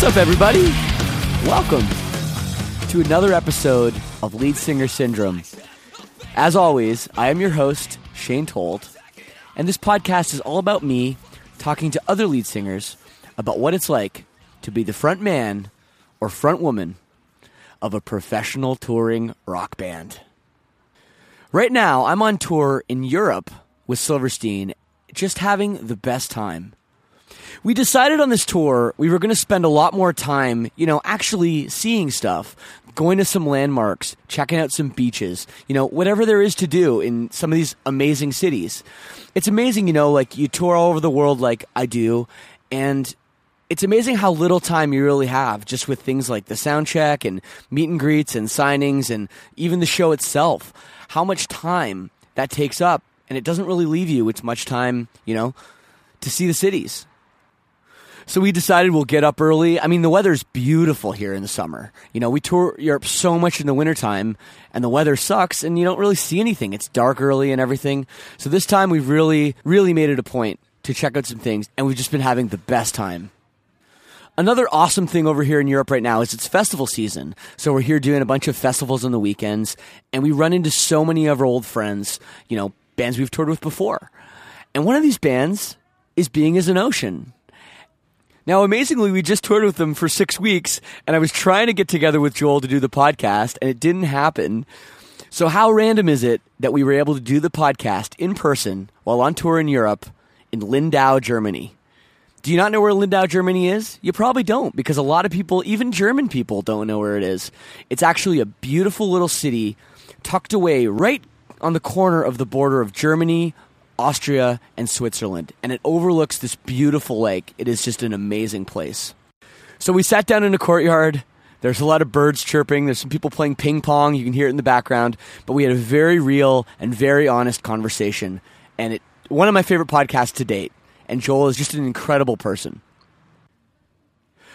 What's up, everybody? Welcome to another episode of Lead Singer Syndrome. As always, I am your host, Shane Told, and this podcast is all about me talking to other lead singers about what it's like to be the front man or front woman of a professional touring rock band. Right now, I'm on tour in Europe with Silverstein, just having the best time. We decided on this tour we were going to spend a lot more time, you know, actually seeing stuff, going to some landmarks, checking out some beaches, you know, whatever there is to do in some of these amazing cities. It's amazing, you know, like you tour all over the world like I do, and it's amazing how little time you really have just with things like the sound check and meet and greets and signings and even the show itself. How much time that takes up, and it doesn't really leave you with much time, you know, to see the cities. So we decided we'll get up early. I mean, the weather's beautiful here in the summer. You know, we tour Europe so much in the wintertime and the weather sucks and you don't really see anything. It's dark early and everything. So this time we've really, really made it a point to check out some things and we've just been having the best time. Another awesome thing over here in Europe right now is it's festival season. So we're here doing a bunch of festivals on the weekends and we run into so many of our old friends, you know, bands we've toured with before. And one of these bands is Being as an Ocean. Now, amazingly, we just toured with them for six weeks, and I was trying to get together with Joel to do the podcast, and it didn't happen. So, how random is it that we were able to do the podcast in person while on tour in Europe in Lindau, Germany? Do you not know where Lindau, Germany is? You probably don't, because a lot of people, even German people, don't know where it is. It's actually a beautiful little city tucked away right on the corner of the border of Germany, Austria, and Switzerland, and it overlooks this beautiful lake. It is just an amazing place. So we sat down in a courtyard. There's a lot of birds chirping. There's some people playing ping pong. You can hear it in the background. But we had a very real and very honest conversation, and it one of my favorite podcasts to date. And Joel is just an incredible person.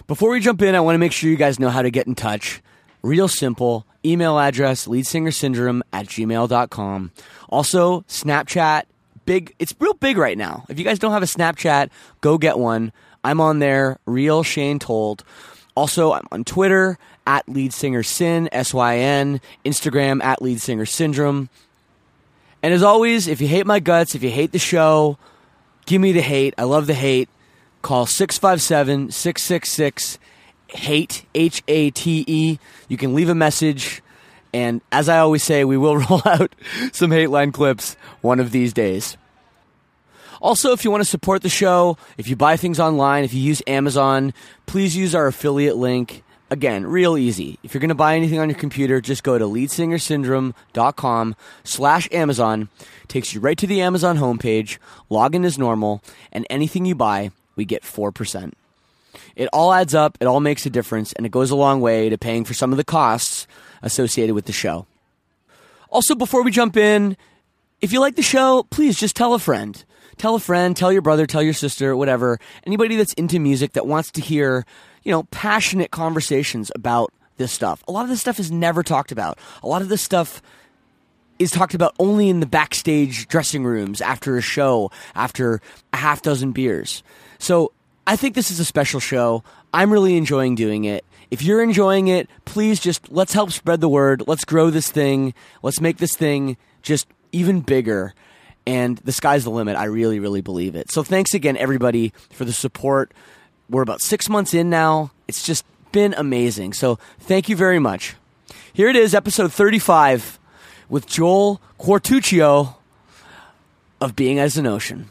Before we jump in, I want to make sure you guys know how to get in touch. Real simple. Email address leadsingersyndrome at gmail.com. Also, Snapchat big it's real big right now. If you guys don't have a Snapchat, go get one. I'm on there, real Shane Told. Also, I'm on Twitter at lead singer sin S Y N, Instagram at lead singer syndrome. And as always, if you hate my guts, if you hate the show, give me the hate. I love the hate. Call 657 666 hate H A T E. You can leave a message. And as I always say, we will roll out some hate line clips one of these days. Also, if you want to support the show, if you buy things online, if you use Amazon, please use our affiliate link. Again, real easy. If you're going to buy anything on your computer, just go to leadsingersyndrome.com slash Amazon. Takes you right to the Amazon homepage. Log in as normal, and anything you buy, we get 4%. It all adds up, it all makes a difference, and it goes a long way to paying for some of the costs associated with the show. Also, before we jump in, if you like the show, please just tell a friend. Tell a friend, tell your brother, tell your sister, whatever. Anybody that's into music that wants to hear, you know, passionate conversations about this stuff. A lot of this stuff is never talked about. A lot of this stuff is talked about only in the backstage dressing rooms after a show, after a half dozen beers. So I think this is a special show. I'm really enjoying doing it. If you're enjoying it, please just let's help spread the word. Let's grow this thing. Let's make this thing just even bigger. And the sky's the limit. I really, really believe it. So thanks again, everybody, for the support. We're about six months in now. It's just been amazing. So thank you very much. Here it is, episode 35 with Joel Quartuccio of Being as an Ocean.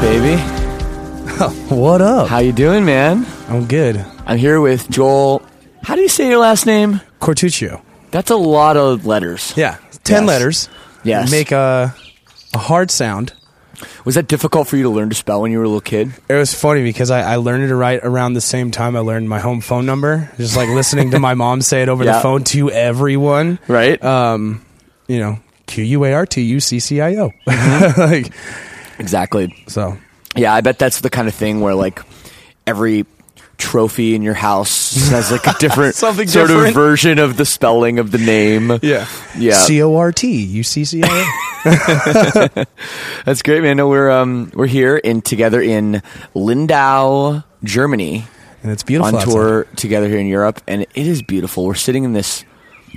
Baby. What up? How you doing, man? I'm good. I'm here with Joel. How do you say your last name? Quartuccio. That's a lot of letters. Yeah, ten Yes. letters. Yes. Make a a hard sound. Was that difficult for you to learn to spell when you were a little kid? It was funny because I, I learned it to write around the same time I learned my home phone number. Just like listening to my mom say it over Yeah. the phone to everyone. Right? Um, you know, Q U A R T U C C I O. Mm-hmm. Like exactly. so. Yeah, I bet that's the kind of thing where like every trophy in your house has like a different Something sort different. of version of the spelling of the name. Yeah. Yeah. C O R T U C C I O. That's great, man. No, we're um we're here in together in Lindau, Germany, And it's beautiful. on outside. tour together here in Europe, and it is beautiful. We're sitting in this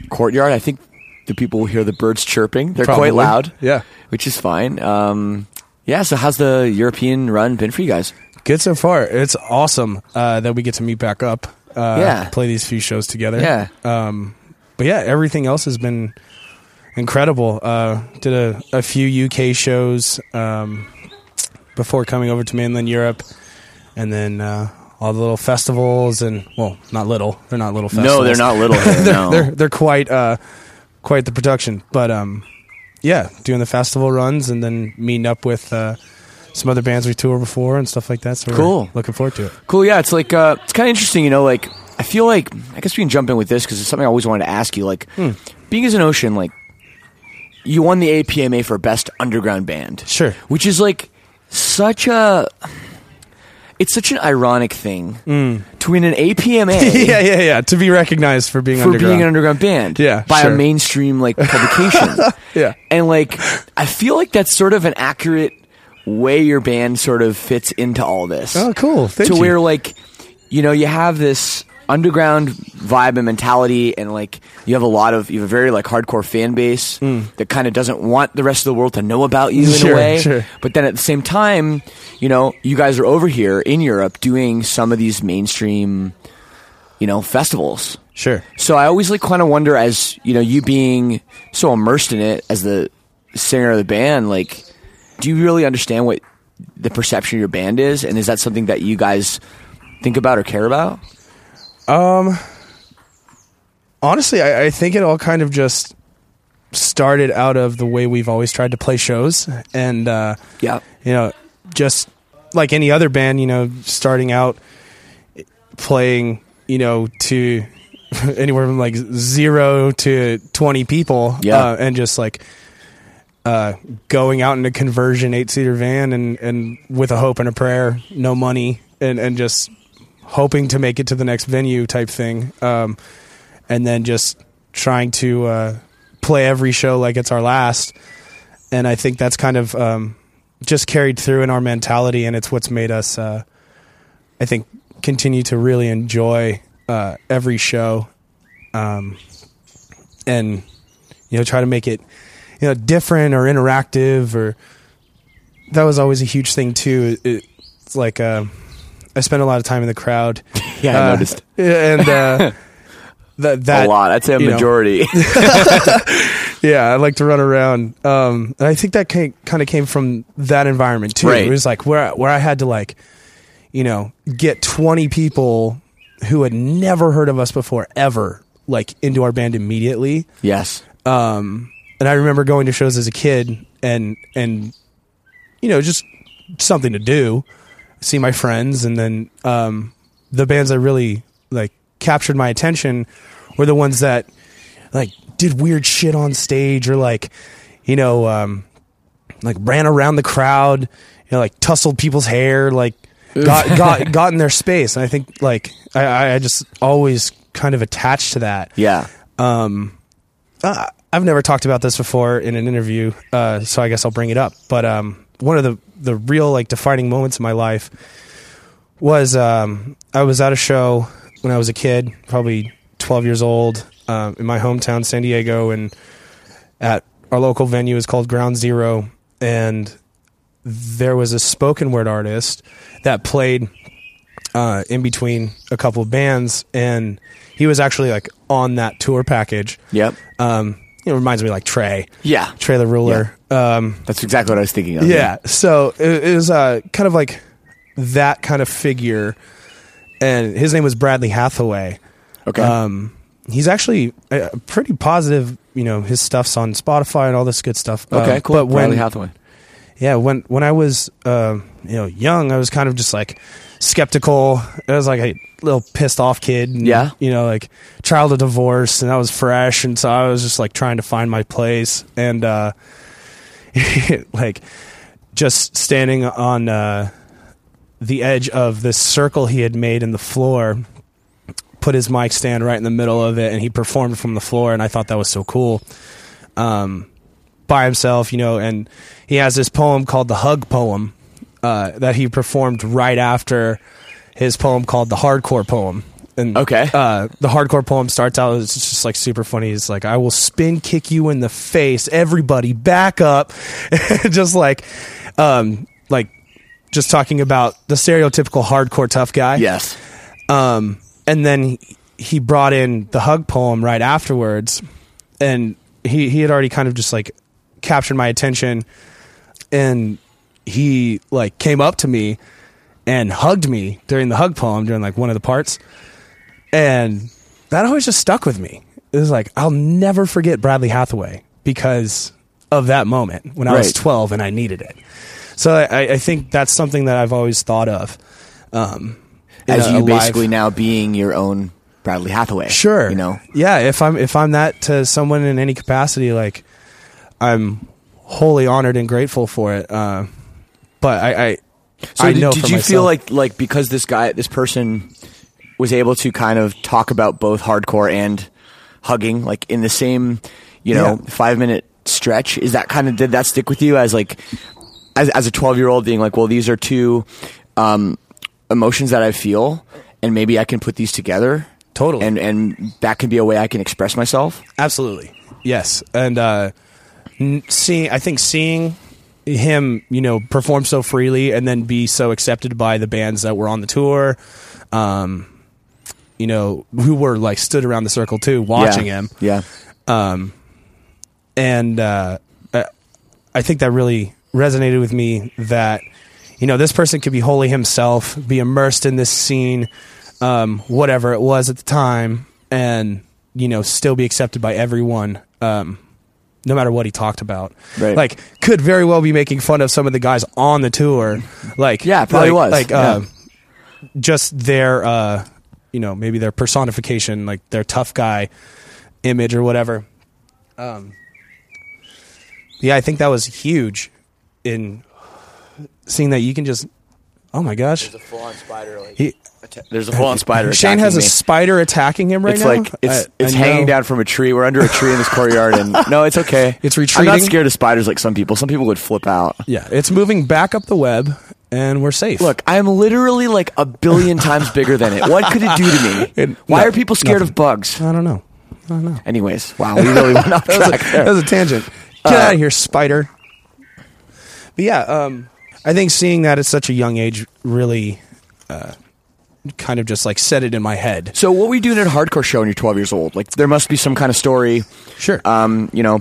courtyard. I think the people will hear the birds chirping. They're Probably. quite loud. Yeah. which is fine. Um, yeah. So, how's the European run been for you guys? Good so far. It's awesome uh, that we get to meet back up. Uh, Yeah. Play these few shows together. Yeah. Um, but yeah, everything else has been incredible. Uh, did a, a few UK shows um, before coming over to mainland Europe, and then uh, all the little festivals and well, not little. They're not little festivals. No, they're not little. No. they're they're quite uh, quite the production. But um, yeah, doing the festival runs and then meeting up with. Uh, some other bands we toured before and stuff like that. So we're Cool. looking forward to it. Cool. Yeah, it's like uh, it's kind of interesting. You know, like I feel like I guess we can jump in with this because it's something I always wanted to ask you. Like, Hmm. being as an ocean, like you won the APMA for best underground band, Sure. which is like such a. It's such an ironic thing to win an APMA yeah, yeah, yeah. To be recognized for being for underground. being an underground band, Yeah, by a mainstream like publication, yeah. and like I feel like that's sort of an accurate way your band sort of fits into all this. Oh, cool. Thank to you. where like you know you have this underground vibe and mentality and like you have a lot of you have a very like hardcore fan base hmm. that kind of doesn't want the rest of the world to know about you in. Sure, a way sure. but then at the same time you know you guys are over here in Europe doing some of these mainstream you know festivals Sure. so I always like kind of wonder as you know you being so immersed in it as the singer of the band like do you really understand what the perception of your band is? And is that something that you guys think about or care about? Um, Honestly, I, I think it all kind of just started out of the way we've always tried to play shows, and uh, yeah. you know, just like any other band, you know, starting out playing, you know, to anywhere from like zero to twenty people, Yeah. uh, and just like uh, going out in a conversion eight seater van and and with a hope and a prayer, no money, and and just hoping to make it to the next venue type thing, um, and then just trying to uh, play every show like it's our last. And I think that's kind of um, just carried through in our mentality, and it's what's made us, uh, I think, continue to really enjoy uh, every show, um, and you know, try to make it you know different or interactive or that was always a huge thing too. It, it's like uh, I spent a lot of time in the crowd. Yeah, I Uh, noticed. and uh, that that a lot. I'd say a majority. yeah, I like to run around. Um, and I think that kind of came from that environment too. Right. It was like where where I had to like, you know, get twenty people who had never heard of us before ever, like into our band immediately. yes. Um, and I remember going to shows as a kid and and you know just something to do, see my friends, and then um, the bands that really like captured my attention were the ones that like did weird shit on stage or like you know um, like ran around the crowd, you know, like tussled people's hair, like got got got in their space. And I think like I, I just always kind of attached to that. Yeah. Um, uh, I've never talked about this before in an interview, uh, so I guess I'll bring it up. But um, one of the the real like defining moments in my life was um, I was at a show when I was a kid, probably 12 years old, um, in my hometown, San Diego, and at our local venue is called Ground Zero, and there was a spoken word artist that played uh, in between a couple of bands, and he was actually like on that tour package. Yep. Um, it reminds me like Trey. Yeah. Trey the Ruler. Um, That's exactly what I was thinking of. yeah. So it, it was uh, kind of like that kind of figure, and his name was Bradley Hathaway. Okay. Um, he's actually uh, pretty positive. You know, his stuff's on Spotify and all this good stuff. Okay, Uh, cool. But when Bradley Hathaway. yeah, when when I was uh, you know young, I was kind of just like skeptical. I was like a little pissed off kid. And, Yeah. you know, like child of divorce, and I was fresh, and so I was just like trying to find my place, and uh, like just standing on uh, the edge of this circle he had made in the floor. Put his mic stand right in the middle of it, and he performed from the floor, and I thought that was so cool. Um, by himself, you know, and he has this poem called the Hug Poem uh, that he performed right after his poem called the Hardcore Poem. And Okay. uh, the hardcore poem starts out it's just like super funny. It's like I will spin kick you in the face. Everybody back up, just like, um, like just talking about the stereotypical hardcore tough guy. Yes. Um, and then he- he brought in the hug poem right afterwards, and he he had already kind of just like captured my attention, and he like came up to me and hugged me during the hug poem during like one of the parts, and that always just stuck with me. It was like I'll never forget Bradley Hathaway because of that moment when I was twelve and I needed it. So I, I think that's something that I've always thought of. Um, As you live- basically now being your own Bradley Hathaway. Sure. You know. Yeah, if I'm if I'm that to someone in any capacity, like I'm wholly honored and grateful for it. Uh, but I, I, So I did, know did you feel like like because this guy this person was able to kind of talk about both hardcore and hugging like in the same you know Yeah. five minute stretch is that kind of did that stick with you as like as as a twelve year old being like well these are two um, emotions that I feel and maybe I can put these together Totally. and and that can be a way I can express myself Absolutely. Yes. And uh n- seeing I think seeing him, you know, perform so freely and then be so accepted by the bands that were on the tour, um you know, who were like stood around the circle too watching yeah. him. yeah Um and uh I- I think that really resonated with me that you know, this person could be wholly himself, be immersed in this scene um, whatever it was at the time, and you know, still be accepted by everyone, um, no matter what he talked about. Right. Like, could very well be making fun of some of the guys on the tour. Like, Yeah, probably like, was. Like, Yeah. uh, just their, uh, you know, maybe their personification, like their tough guy image or whatever. Um, yeah, I think that was huge in seeing that you can just. Oh my gosh! full on spider like He, there's a full on spider Shane has a me. spider attacking him right it's now. like it's I- it's I hanging know. down from a tree. We're under a tree in this courtyard, and no, it's okay. It's retreating. I'm not scared of spiders like some people. Some people would flip out. Yeah, it's moving back up the web, and we're safe. Look, I'm literally like a billion times bigger than it. What could it do to me? It- Why no, are people scared nothing. of bugs? I don't know. I don't know. Anyways, wow, we really went off That was, track a, there. that was a tangent. Get Uh, out of here, spider. But yeah, um, I think seeing that at such a young age really uh, kind of just like set it in my head. So, what were you doing at a hardcore show when you're 12 years old? Like, there must be some kind of story, Sure. um, you know,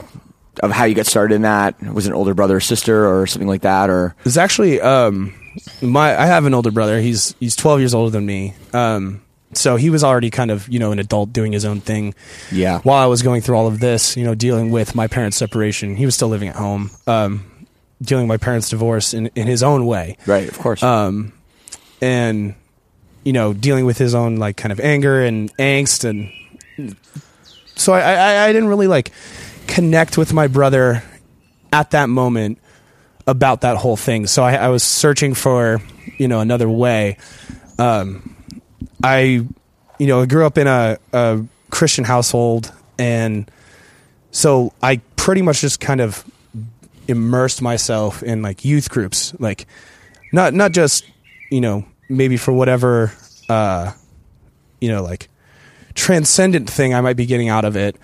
of how you got started in that. Was it an older brother or sister or something like that? Or It's actually um, my. I have an older brother. He's he's twelve years older than me. Um, so he was already kind of you know an adult doing his own thing. Yeah. While I was going through all of this, you know, dealing with my parents' separation, he was still living at home, um, dealing with my parents' divorce in in his own way. Right, of course. Um, and you know, dealing with his own like kind of anger and angst, and so I, I, I didn't really like connect with my brother at that moment about that whole thing. So I, I was searching for you know another way. Um, I, you know, I grew up in a, a Christian household, and so I pretty much just kind of immersed myself in like youth groups, like not not just you know maybe for whatever uh, you know like transcendent thing I might be getting out of it,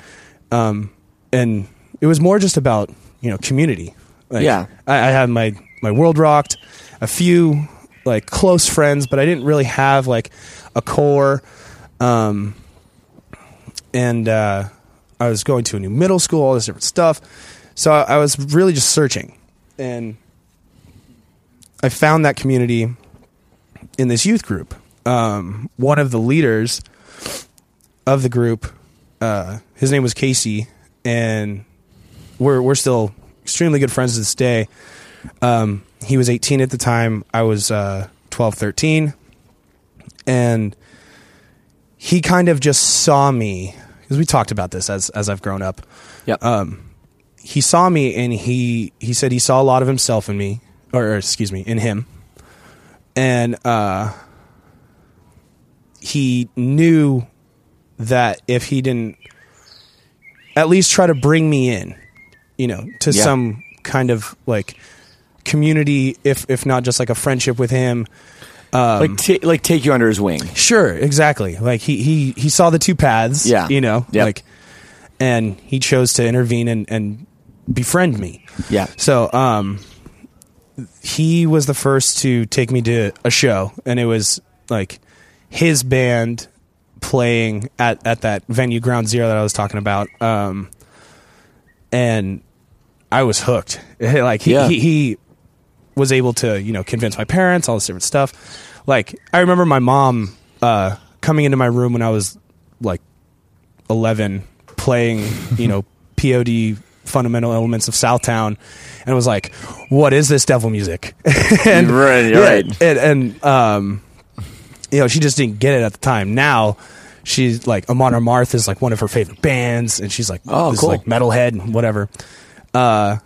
um, and it was more just about you know community. Like, Yeah. I, I had my my world rocked, a few like close friends, but I didn't really have like a core. Um, and uh, I was going to a new middle school, all this different stuff. So I, I was really just searching, and I found that community in this youth group. Um, one of the leaders of the group, uh, his name was Casey, and we're we're still extremely good friends to this day. Um, he was 18 at the time. I was uh, 12, 13. And he kind of just saw me because we talked about this as as I've grown up. Yep. Um, he saw me and he he said he saw a lot of himself in me, or, or excuse me, in him, and uh, he knew that if he didn't at least try to bring me in, you know, to Yeah. some kind of like community, if if not just like a friendship with him. Um, like, ta- like take you under his wing. Sure, exactly. Like he he he saw the two paths. Yeah. you know, Yep. like, and he chose to intervene and and befriend me. Yeah. So, um, he was the first to take me to a show, and it was like his band playing at at that venue, Ground Zero, that I was talking about. Um, and I was hooked. like he, Yeah. he he was able to you know convince my parents all this different stuff. Like I remember my mom uh, coming into my room when I was like eleven, playing you know POD fundamental elements of Southtown, and was like, "What is this devil music?" and Right, yeah, right. and, and um, you know, she just didn't get it at the time. Now she's like Amon Amarth is like one of her favorite bands, and she's like, Oh, this cool. like metalhead, and whatever. Uh,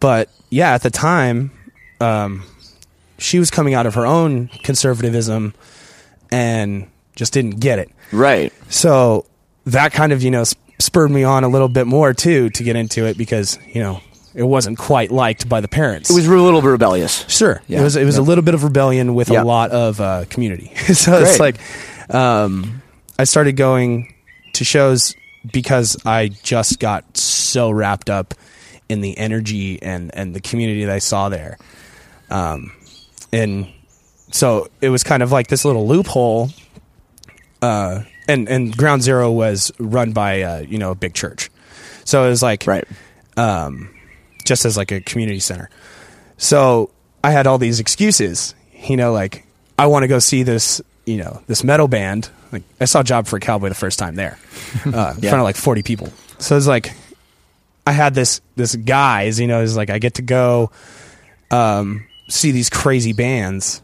but yeah, at the time, um, she was coming out of her own conservatism and just didn't get it. Right. So that kind of you know spurred me on a little bit more too to get into it because you know it wasn't quite liked by the parents. It was a little bit rebellious. Sure. Yeah. It was it was Yeah. a little bit of rebellion with Yeah. a lot of uh, community. so it's like um, I started going to shows because I just got so wrapped up in the energy and and the community that I saw there. Um, and so it was kind of like this little loophole. Uh, and and Ground Zero was run by uh, you know a big church, so it was like Right. um, just as like a community center. So I had all these excuses, you know, like I want to go see this, you know, this metal band. Like I saw Job for a Cowboy the first time there, uh, in front of like forty people. So it's like I had this this guys, you know, is like I get to go um, see these crazy bands.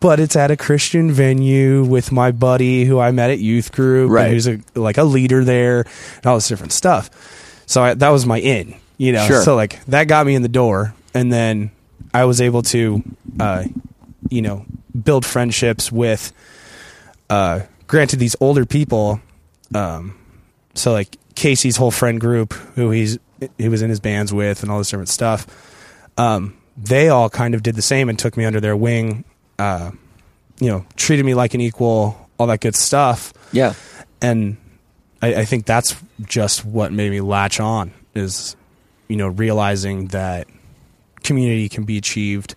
But it's at a Christian venue with my buddy who I met at youth group, Right. and who's a, like a leader there, and all this different stuff. So I, that was my in, you know. Sure. So like that got me in the door, and then I was able to, uh, you know, build friendships with, uh, granted these older people. Um, so like Casey's whole friend group, who he's he was in his bands with, and all this different stuff. Um, they all kind of did the same and took me under their wing. Uh, you know, treated me like an equal, all that good stuff Yeah. and I, I think that's just what made me latch on is you know realizing that community can be achieved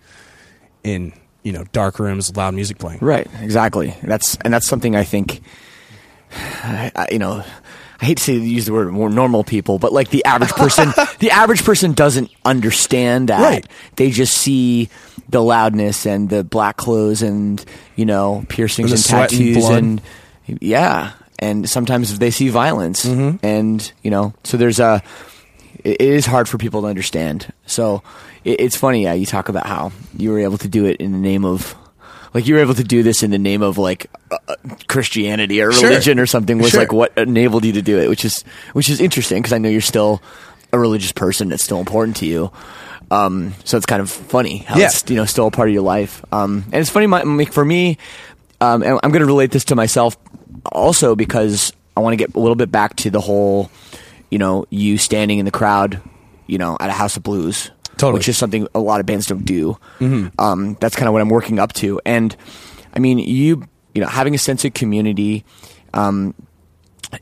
in you know dark rooms loud music playing Right, exactly. That's and that's something I think, I- you know, I hate to say use the word more normal people, but like the average person, the average person doesn't understand that. Right. They just see the loudness and the black clothes and you know piercings And the and tattoos and yeah, and sometimes they see violence, and you know, so there's a. It is hard for people to understand. So it, it's funny, yeah. You talk about how you were able to do it in the name of, like you were able to do this in the name of like uh, uh, Christianity or Sure. religion or something. Was Sure. like what enabled you to do it, which is which is interesting because I know you're still a religious person. That's still important to you. Um, so it's kind of funny how Yeah. it's you know still a part of your life. Um, and it's funny my, like, for me. Um, and I'm going to relate this to myself also because I want to get a little bit back to the whole, you know, you standing in the crowd, you know, at a House of Blues, Totally. which is something a lot of bands don't do. Mhm. Um, that's kind of what I'm working up to, and I mean, you, you know, having a sense of community. Um,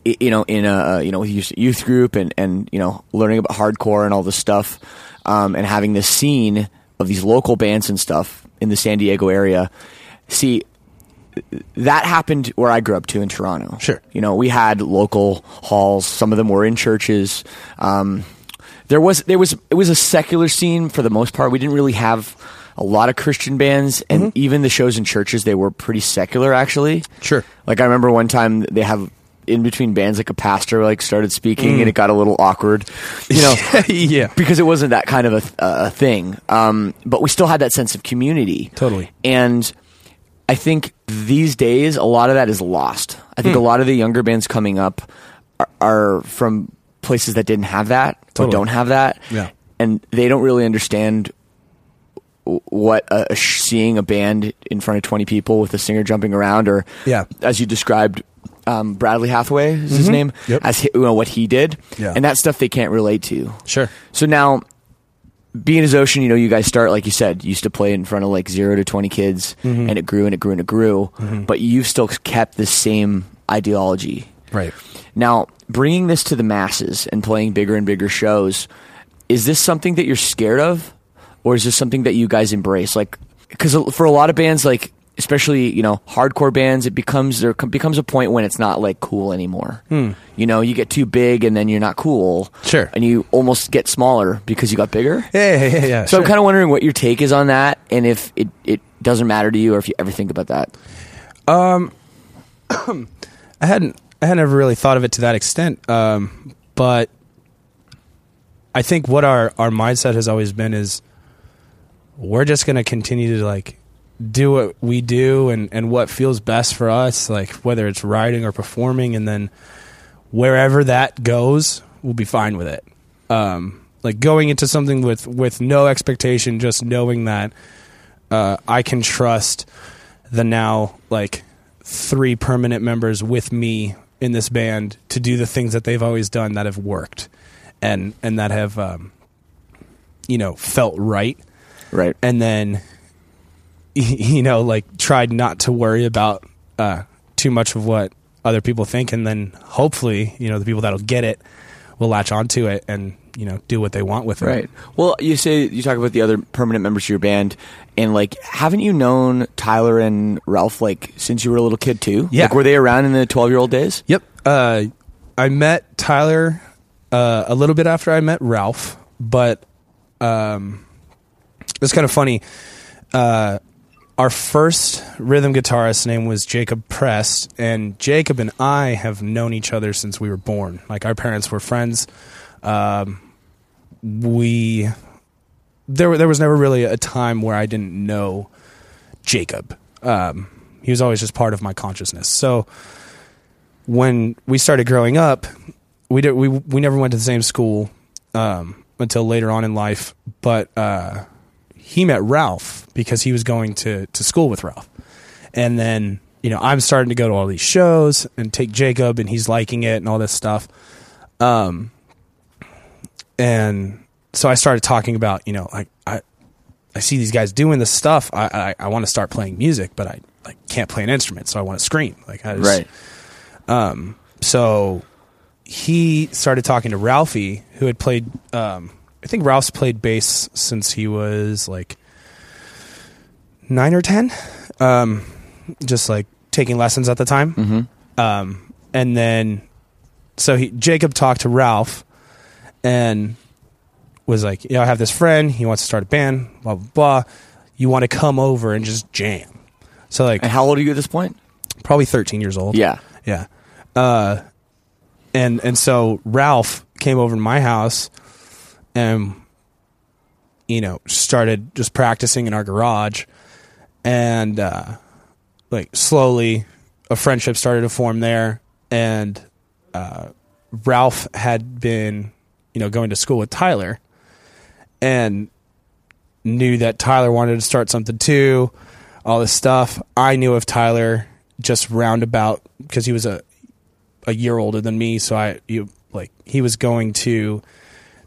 you know, in a you know youth- youth group and and you know learning about hardcore and all this stuff, um, and having this scene of these local bands and stuff in the San Diego area. See, that happened where I grew up too in Toronto. Sure, you know we had local halls. Some of them were in churches. Um, there was there was it was a secular scene for the most part. We didn't really have a lot of Christian bands, and even the shows in churches they were pretty secular actually. Sure. Like I remember one time they have in between bands like a pastor like started speaking Mm. and it got a little awkward, you know. yeah. Because it wasn't that kind of a, a thing. Um, but we still had that sense of community. Totally. And I think these days a lot of that is lost. I think Hmm. a lot of the younger bands coming up are, are from places that didn't have that or don't have that. Yeah. And they don't really understand what a, a sh- seeing a band in front of 20 people with a singer jumping around or Yeah. as you described um, Bradley Hathaway is his Mhm. name Yep. as hi- you know, what he did Yeah. and that stuff they can't relate to Sure. so now being as ocean you know you guys start like you said used to play in front of like 0 to 20 kids Mhm. and it grew and it grew and it grew Mhm. but you've still kept the same ideology Right. now, bringing this to the masses and playing bigger and bigger shows, is this something that you're scared of, or is this something that you guys embrace? Like, because for a lot of bands, like especially you know hardcore bands, it becomes there becomes a point when it's not like cool anymore. Hmm. You know, you get too big and then you're not cool. Sure. and you almost get smaller because you got bigger. Yeah, yeah, yeah. yeah So I'm kind of wondering what your take is on that, and if it it doesn't matter to you, or if you ever think about that. Um, I hadn't I had never really thought of it to that extent. Um, but I think what our our mindset has always been is we're just going to continue to like do what we do and and what feels best for us, like whether it's writing or performing, and then wherever that goes, we'll be fine with it. Um, like going into something with with no expectation, just knowing that uh, I can trust the now like three permanent members with me in this band to do the things that they've always done that have worked and and that have um, you know felt right. Right. And then you know like tried not to worry about uh, too much of what other people think. And then hopefully you know the people that'll get it will latch onto it and you know do what they want with it Right. Well, you say you talk about the other permanent members of your band, and like, haven't you known Tyler and Ralph like since you were a little kid too? Yeah. Like, were they around in the twelve-year-old days? Yep. Uh, I met Tyler uh, a little bit after I met Ralph, but um, it's kind of funny. Uh, our first rhythm guitarist's name was Jacob Prest, and Jacob and I have known each other since we were born. Like our parents were friends. Um, we there there was never really a time where I didn't know Jacob. Um, he was always just part of my consciousness. So when we started growing up, we did we we never went to the same school um, until later on in life. But uh, he met Ralph because he was going to to school with Ralph, and then you know I'm starting to go to all these shows and take Jacob, and he's liking it and all this stuff. Um, and so I started talking about you know like I I see these guys doing this stuff. I I, I want to start playing music, but I like can't play an instrument, so I want to scream. Like I just, Right. Um. So he started talking to Ralphie, who had played. Um, I think Ralph's played bass since he was like nine or ten. Um, just like taking lessons at the time. Mm-hmm. Um, and then so he Jacob talked to Ralph and was like, "Yeah, I have this friend. He wants to start a band. Blah blah blah. You want to come over and just jam?" So like, And how old are you at this point? Probably thirteen years old. Yeah. Yeah. Uh, and and so Ralph came over to my house and you know started just practicing in our garage and uh, like slowly a friendship started to form there and uh, Ralph had been you know going to school with Tyler and knew that Tyler wanted to start something too all this stuff I knew of Tyler just roundabout because he was a a year older than me so I you like he was going to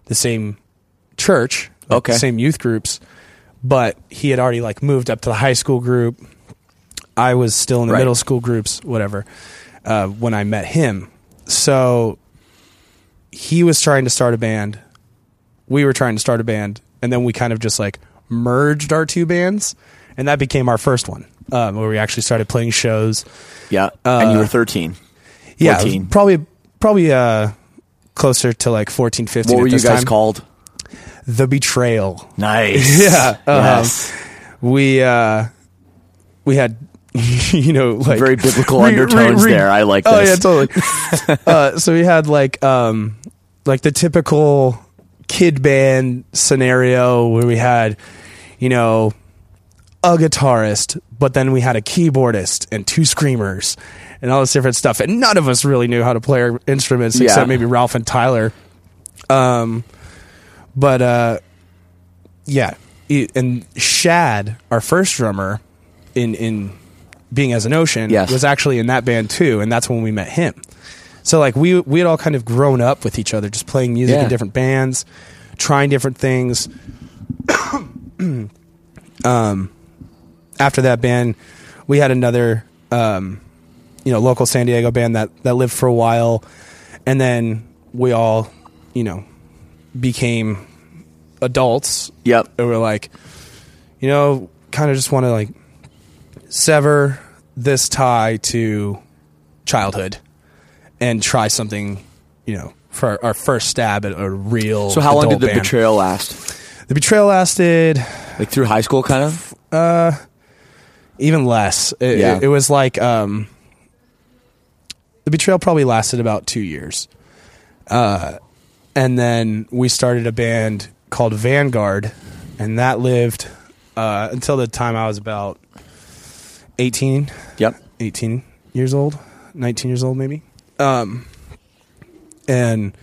the same church like Okay. the same youth groups but he had already like moved up to the high school group I was still in the Right. middle school groups, whatever, uh, when I met him. So he was trying to start a band. We were trying to start a band. And then we kind of just like merged our two bands. And that became our first one, um, where we actually started playing shows. Yeah. and you Uh, were 13. Yeah, 14. probably, probably uh, closer to like 14, 15. What at were you guys time. called? The Betrayal. Nice. Yeah. um, Yes. we, uh, we had, you know, like Very biblical undertones there. I like this. Oh this. yeah, totally. uh, so we had like, um, like the typical kid band scenario where we had, you know, a guitarist, but then we had a keyboardist and two screamers and all this different stuff. And none of us really knew how to play our instruments Yeah. except maybe Ralph and Tyler. Um, but uh, yeah, and Shad, our first drummer, in in being as an ocean, Yes. was actually in that band too, and that's when we met him. So like we we had all kind of grown up with each other, just playing music Yeah. in different bands, trying different things. um, after that band, we had another um, you know local San Diego band that that lived for a while, and then we all you know became adults. Yep. And we're like, you know, kind of just want to like sever this tie to childhood and try something, you know, for our, first stab at a real. So how long did the band. betrayal last? The betrayal lasted Like through high school, kind of. uh, even less. It, Yeah. it, it was like um, the betrayal probably lasted about two years, uh, and then we started a band called Vanguard, and that lived uh, until the time I was about eighteen. Yep. 18 years old, 19 years old maybe. Um and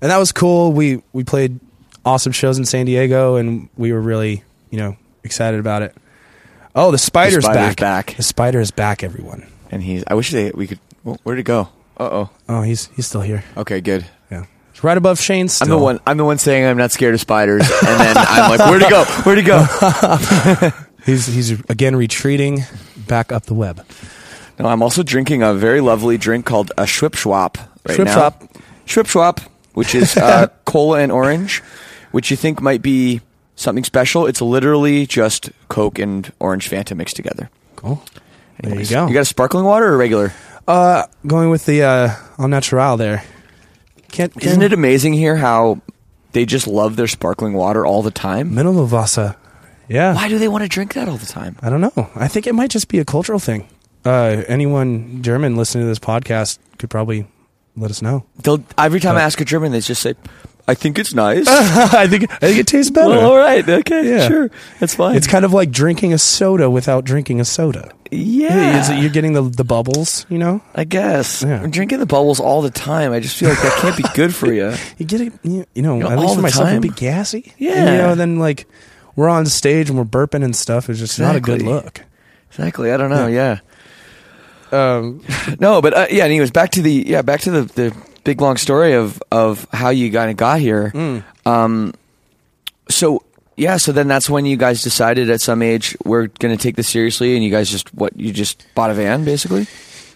and that was cool. We we played awesome shows in San Diego and we were really, you know, excited about it. Oh, the spider's, spider's back. back. The spider is back, everyone. And he's. I wish they we could. wh- Where'd he go? Uh oh. Oh, he's he's still here. Okay, good. Yeah. It's right above Shane still. I'm the one. I'm the one saying I'm not scared of spiders, and then I'm like, where'd he go? Where'd he go? He's he's again retreating back up the web. No, I'm also drinking a very lovely drink called a Schwipschwap right now. Schwipschwap. Which is uh, cola and orange, which you think might be something special. It's literally just Coke and orange Fanta mixed together. Cool. Anyways, there you go. You got a sparkling water or regular? uh going with the uh au natural there. Can't, can't Isn't it amazing here how they just love their sparkling water all the time? Mineralwasser. Yeah. Why do they want to drink that all the time? I don't know. I think it might just be a cultural thing. Uh, anyone German listening to this podcast could probably let us know. They'll, every time I ask a German, they just say, "I think it's nice." I think I think it tastes better. well, all right, okay, Yeah. sure, that's fine. It's kind of like drinking a soda without drinking a soda. yeah, you're getting the the bubbles, you know. I guess. Yeah. I'm drinking the bubbles all the time. I just feel like that can't be good for you. You get it, you you know. know, at all least for myself, time? it'd be gassy. Yeah. And, you know. Then like we're on stage and we're burping and stuff. It's just not a good look. Exactly. I don't know. Yeah. Um, No, but uh, yeah. Anyways, back to the yeah, back to the the big long story of of how you kind of got here. Mm. Um, so yeah, so then that's when you guys decided at some age we're going to take this seriously, and you guys just what you just bought a van basically,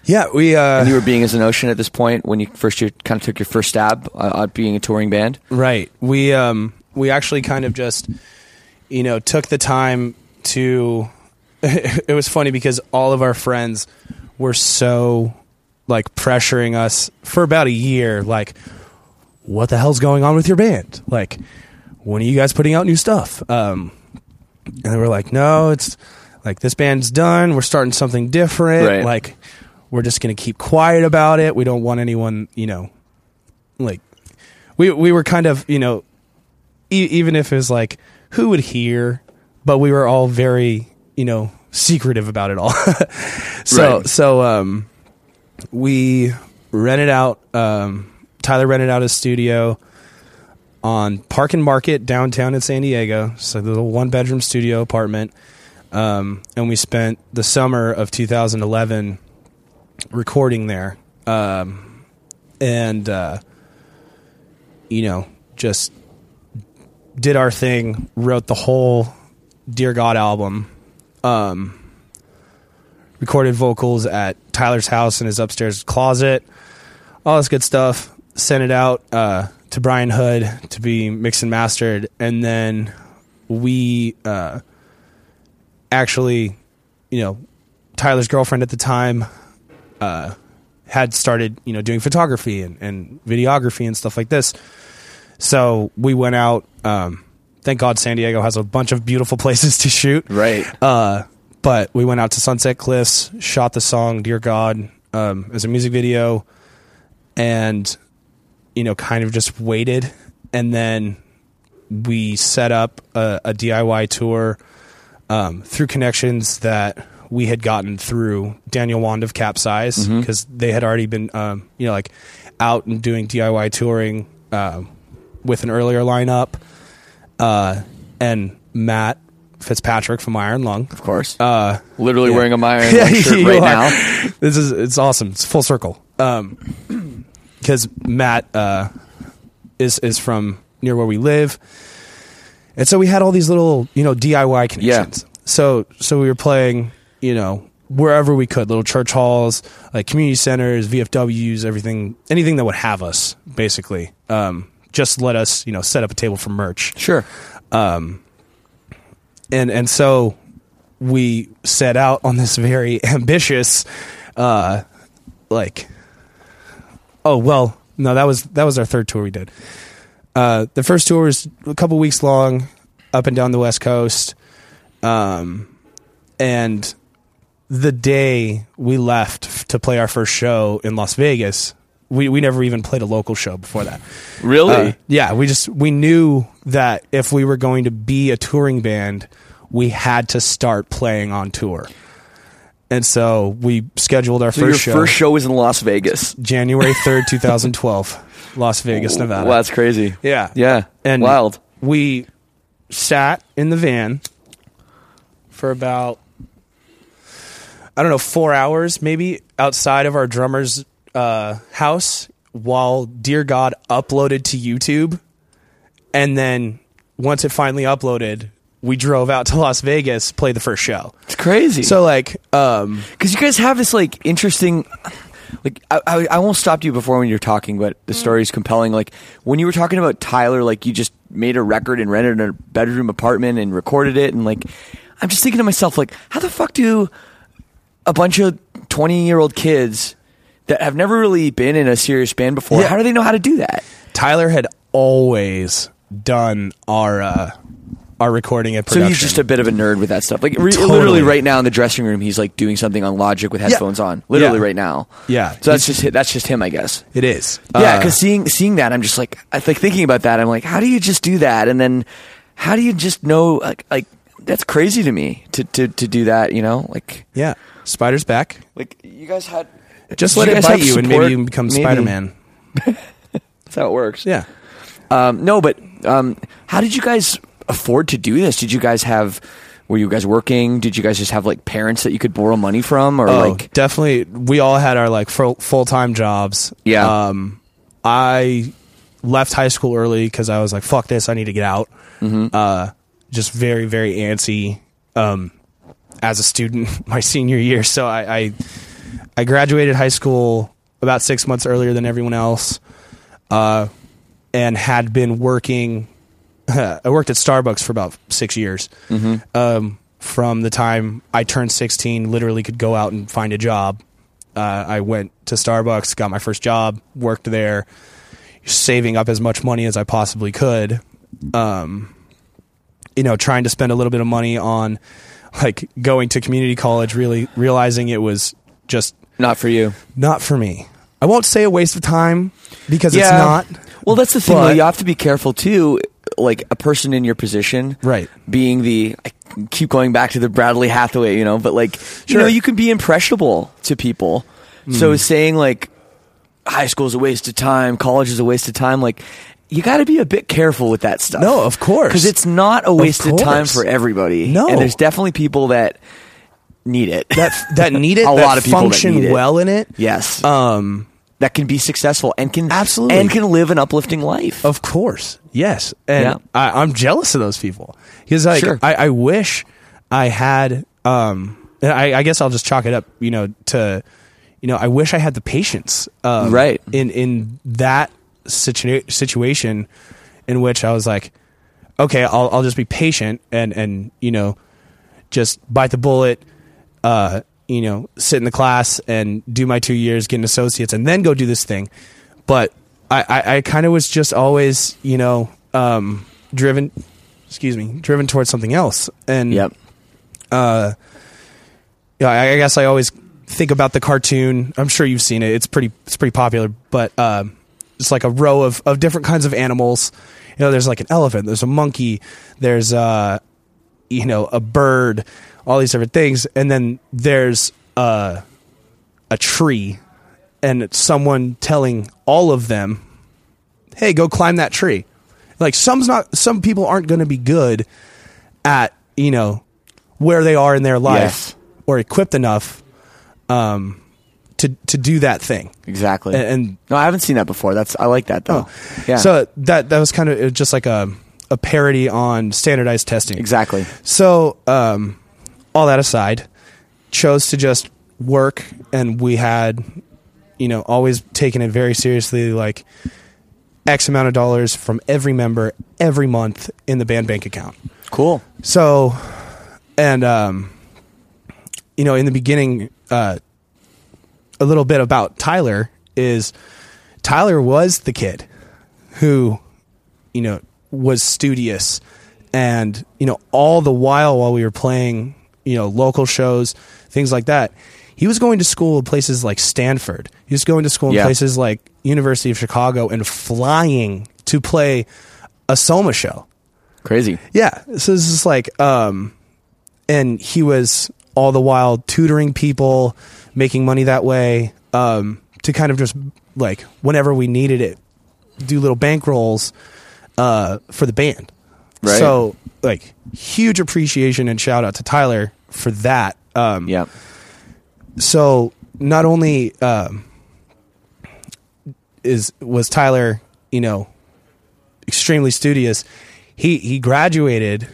yeah, we. Uh, and you were being as an ocean at this point when you first you kind of took your first stab uh, at being a touring band. Right. We um we actually kind of just you know took the time to it was funny because all of our friends were so like pressuring us for about a year like what the hell's going on with your band? Like when are you guys putting out new stuff? Um and they were like no, it's like this band's done, we're starting something different. Right. Like we're just going to keep quiet about it. We don't want anyone, you know, like we we were kind of, you know, e- even if it was like who would hear, but we were all very, you know, secretive about it all. so Right. so um we rented out um Tyler rented out his studio on Park and Market downtown in San Diego. So the little one bedroom studio apartment. Um, and we spent the summer of 2011 recording there. Um, and, uh, you know, just did our thing, wrote the whole Dear God album. Um, recorded vocals at Tyler's house in his upstairs closet, all this good stuff. Sent it out uh, to Brian Hood to be mixed and mastered, and then we uh, actually, you know, Tyler's girlfriend at the time uh, had started, you know, doing photography and, and videography and stuff like this. So we went out. Um, thank God San Diego has a bunch of beautiful places to shoot. Right. Uh, but we went out to Sunset Cliffs, shot the song "Dear God" um, as a music video, and you know, kind of just waited, and then we set up a, a DIY tour um, through connections that we had gotten through Daniel Wand of Capsize Mhm. because they had already been, um, you know, like out and doing DIY touring um, with an earlier lineup, uh, and Matt Fitzpatrick from Iron Lung, of course, uh, Literally yeah. wearing a Iron Yeah, Lung shirt right are. now. This is it's awesome. It's full circle. Um, because Matt uh, is is from near where we live, and so we had all these little you know DIY connections. So so we were playing you know wherever we could, little church halls, like community centers, VFWs, everything, anything that would have us basically. Um, just let us you know set up a table for merch. Sure. Um, and and so we set out on this very ambitious uh like oh well no that was that was our third tour we did uh the first tour was a couple weeks long up and down the west coast um and the day we left to play our first show in Las Vegas we we never even played a local show before that Really? Uh, yeah, we just we knew that if we were going to be a touring band, we had to start playing on tour. And so we scheduled our So first your show. first show was in Las Vegas. January 3rd, 2012, Las Vegas, Nevada. Well, that's crazy. Yeah. Yeah. And Wild. We sat in the van for about I don't know, 4 hours maybe outside of our drummer's uh, house while Dear God uploaded to YouTube. And then once it finally uploaded, we drove out to Las Vegas, played the first show. It's crazy. So like um because you guys have this like interesting like I, I, I won't stop you before when you're talking but the story is compelling like when you were talking about tyler like you just made a record and rented a bedroom apartment and recorded it and like i'm just thinking to myself like how the fuck do a bunch of 20 year old kids that have never really been in a serious band before Yeah. how do they know how to do that Tyler had always done our uh our recording and so he's just a bit of a nerd with that stuff like re- Totally. literally right now in the dressing room he's like doing something on logic with headphones on literally Yeah. right now Yeah. so that's just that's just him i guess It is. Yeah, Uh, because seeing seeing that, I'm just like, I like thinking about that. I'm like, how do you just do that? And then, how do you just know? Like, like that's crazy to me to to to do that. You know, like yeah, Spider's back. like you guys had. Just let it bite you and maybe you can become Maybe. Spider-Man. That's how it works. Yeah. Um, no, but um, how did you guys afford to do this? Did you guys have? Were you guys working? Did you guys just have like parents that you could borrow money from, or oh, like? definitely. We all had our like full time jobs. Yeah. Um, I left high school early because I was like, "Fuck this! I need to get out." Mm-hmm. Uh, just very very antsy. Um, as a student, my senior year, so I, I I graduated high school about six months earlier than everyone else, uh, and had been working. I worked at Starbucks for about six years. Mhm. Um, from the time I turned 16, literally could go out and find a job. Uh, I went to Starbucks, got my first job, worked there, saving up as much money as I possibly could. Um, you know, trying to spend a little bit of money on like going to community college, really realizing it was just Not for you. Not for me. I won't say a waste of time because it's not. Well, that's the thing. though. But- You have to be careful too. Like a person in your position, Right. Being the, I keep going back to the Bradley Hathaway, you know, but like, you Sure. know, you can be impressionable to people. So Mm. saying like, high school is a waste of time, college is a waste of time, like. You got to be a bit careful with that stuff. No, of course. because it's not a waste of, time course. for everybody. No. and there's definitely people that need it. that that need it. A that lot of people that function well in it. yes, Um, that can be successful and can Absolutely. and can live an uplifting life. Of course, yes, and Yeah. I, I'm jealous of those people because like Sure. I, I wish I had. Um, and I, I guess I'll just chalk it up, you know, to you know, I wish I had the patience, um, Right. in in that situa- situation in which I was like, okay, I'll I'll just be patient and and you know, just bite the bullet, uh, you know, sit in the class and do my two years, get an associates, and then go do this thing. But I, I, I kind of was just always, you know, um, driven, excuse me, driven towards something else. And Yep. uh, yeah, I, I guess I always think about the cartoon. I'm sure you've seen it. It's pretty, it's pretty popular. But um, it's like a row of, of different kinds of animals. You know, there's like an elephant, there's a monkey, there's uh, you know, a bird, all these different things, and then there's uh, a tree, and it's someone telling all of them, "Hey, go climb that tree." Like some's not, some people aren't going to be good at you know where they are in their life Yes. or equipped enough um, to to do that thing. Exactly. And, and no, I haven't seen that before. That's I like that though. Yeah. so that that was kind of just like a a parody on standardized testing. exactly. So, um, all that aside, chose to just work, and we had, you know, always taken it very seriously, like X amount of dollars from every member every month in the band bank account. Cool. So, and um, you know, in the beginning, uh, a little bit about Tyler is Tyler was the kid who, you know, was studious, and you know, all the while while we were playing, you know, local shows, things like that. He was going to school in places like Stanford. He was going to school in Yeah. places like University of Chicago and flying to play a Soma show. Crazy. Yeah. So this is like, um, and he was all the while tutoring people, making money that way, um, to kind of just like whenever we needed it, do little bankrolls, uh, for the band. Right. So like huge appreciation and shout out to Tyler for that. Um, Yeah. so not only um, is was Tyler, you know, extremely studious, he he graduated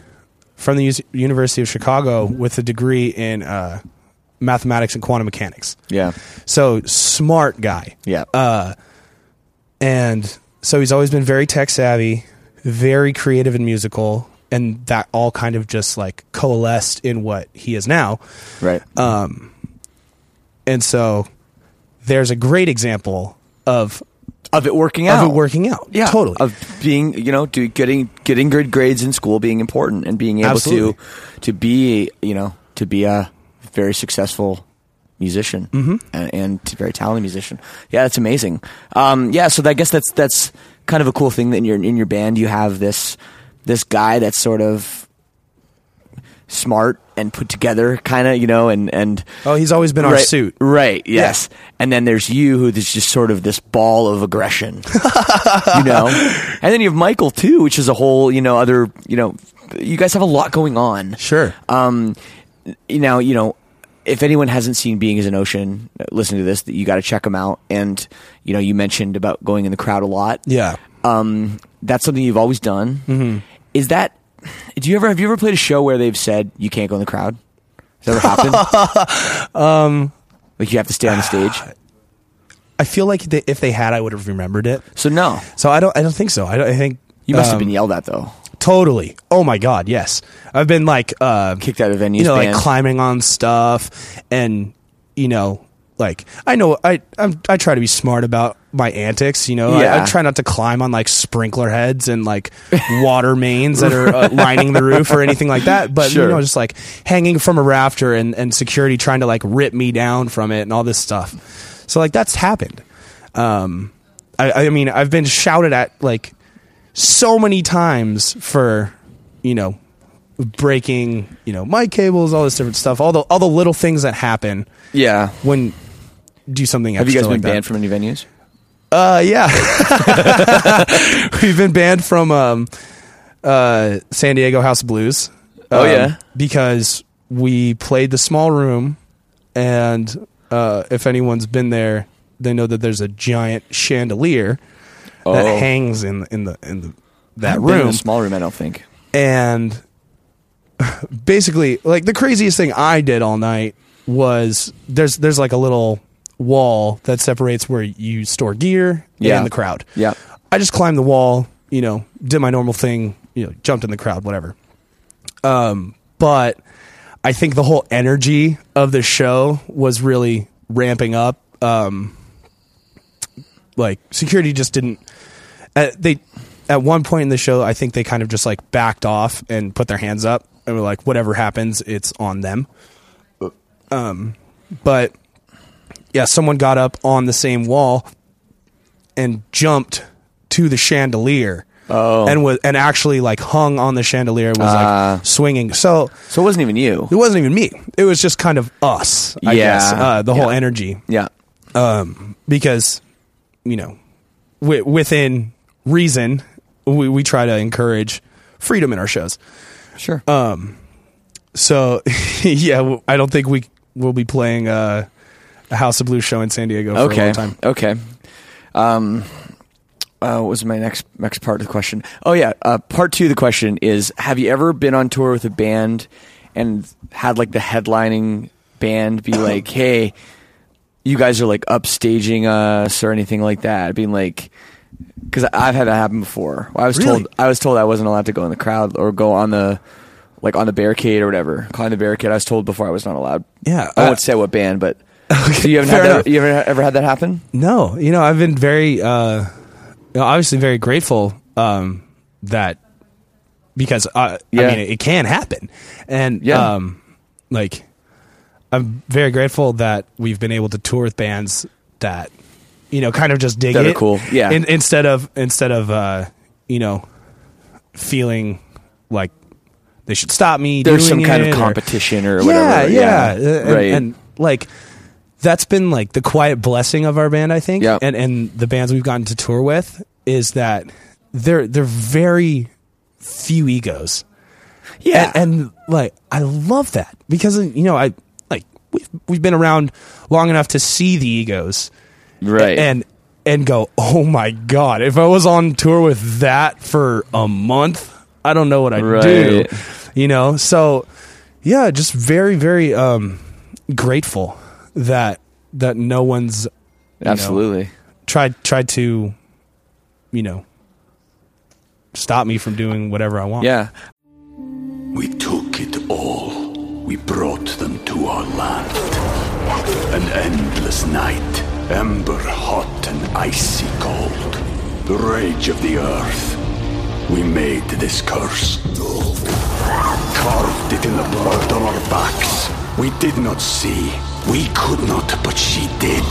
from the Us- University of Chicago with a degree in uh, mathematics and quantum mechanics. Yeah. So smart guy. Yeah. Uh, and so he's always been very tech savvy, very creative and musical, and that all kind of just like coalesced in what he is now. right. Um, and so there's a great example of of it working out. of it working out. Yeah. totally. Of being, you know, do, getting getting good grades in school being important and being able Absolutely. to to be, you know, to be a very successful musician Mm-hmm. and, and very talented musician. Yeah, that's amazing. Um, yeah, so I guess that's that's kind of a cool thing that in your in your band you have this this guy that's sort of smart and put together kind of you know and and oh, he's always been our suit. Right. Yes. And then there's you, who's just sort of this ball of aggression, you know. And then you have Michael too, which is a whole, you know, other, you know, you guys have a lot going on. Sure. Um, you know, you know, if anyone hasn't seen Being as an Ocean, listening to this, that you got to check them out. And you know, you mentioned about going in the crowd a lot. Yeah. Um, that's something you've always done. Mm-hmm. Is that? Do you ever have you ever played a show where they've said you can't go in the crowd? Has that ever happened? um, like you have to stay on the stage. I feel like they, if they had, I would have remembered it. So no, So I don't. I don't think so. I, don't, I think you must have um, been yelled at though. totally. Oh my god, yes. I've been like uh, Kicked out of venues. you know, like climbing on stuff, and you know, like I know I I'm, I try to be smart about my antics. You know, I, Yeah. I try not to climb on like sprinkler heads and like water mains that are uh, lining the roof or anything like that. But Sure. you know, just like hanging from a rafter and and security trying to like rip me down from it and all this stuff. So like that's happened. Um, I, I mean, I've been shouted at like so many times for you know breaking you know mic cables, all this different stuff, all the all the little things that happen Yeah. when do something. Have you guys been like that. banned from any venues? Uh, yeah, we've been banned from um, uh, San Diego House of Blues. Oh, um, yeah? because we played the small room, and uh, if anyone's been there, they know that there's a giant chandelier Oh. that hangs in in the in the that I've been in room small room, I don't think. and basically like the craziest thing i did all night was there's there's like a little wall that separates where you store gear Yeah. and the crowd Yeah. i just climbed the wall you know did my normal thing you know jumped in the crowd whatever um but i think the whole energy of the show was really ramping up um like security just didn't uh, they at one point in the show i think they kind of just like backed off and put their hands up and were like whatever happens it's on them um but yeah someone got up on the same wall and jumped to the chandelier Oh. and was and actually like hung on the chandelier was Ah. like swinging so So it wasn't even you. it wasn't even me it was just kind of us i Yeah. guess uh, the whole Yeah. energy Yeah. um, because you know wi- within reason we, we try to encourage freedom in our shows Sure. um so yeah I don't think we will be playing uh, a house of blues show in san diego for a okay. long time Okay. Um, uh, what was my next next part of the question? Oh yeah, uh, part two of the question is: Have you ever been on tour with a band and had like the headlining band be like, "Hey, you guys are like upstaging us" or anything like that? Being like, because I've had that happen before. I was Really? told I was told I wasn't allowed to go in the crowd or go on the like on the barricade or whatever. Climb the barricade. I was told before I was not allowed. Yeah, I uh, won't say what band, but so you haven't had that, you ever ever had that happen? no you know i've been very uh obviously very grateful um that because uh, Yeah. i mean it, it can happen and Yeah. um like i'm very grateful that we've been able to tour with bands that you know kind of just dig That it cool. Yeah. in, instead of instead of uh you know feeling like they should stop me There's doing some kind of competition or yeah, whatever. yeah, Uh, and, right. and like that's been like the quiet blessing of our band, I think. Yeah. And and the bands we've gotten to tour with is that they're they're very few egos. yeah. And, and like I love that because you know I like we've we've been around long enough to see the egos right. and and go oh my god if I was on tour with that for a month I don't know what I'd do you know so yeah just very very um grateful that that no one's know, Absolutely. tried tried to you know stop me from doing whatever I want Yeah. We took it all. We brought them to our land. An endless night, ember hot and icy cold. The rage of the earth. We made this curse. Carved it in the blood on our backs. We did not see. We could not, but she did.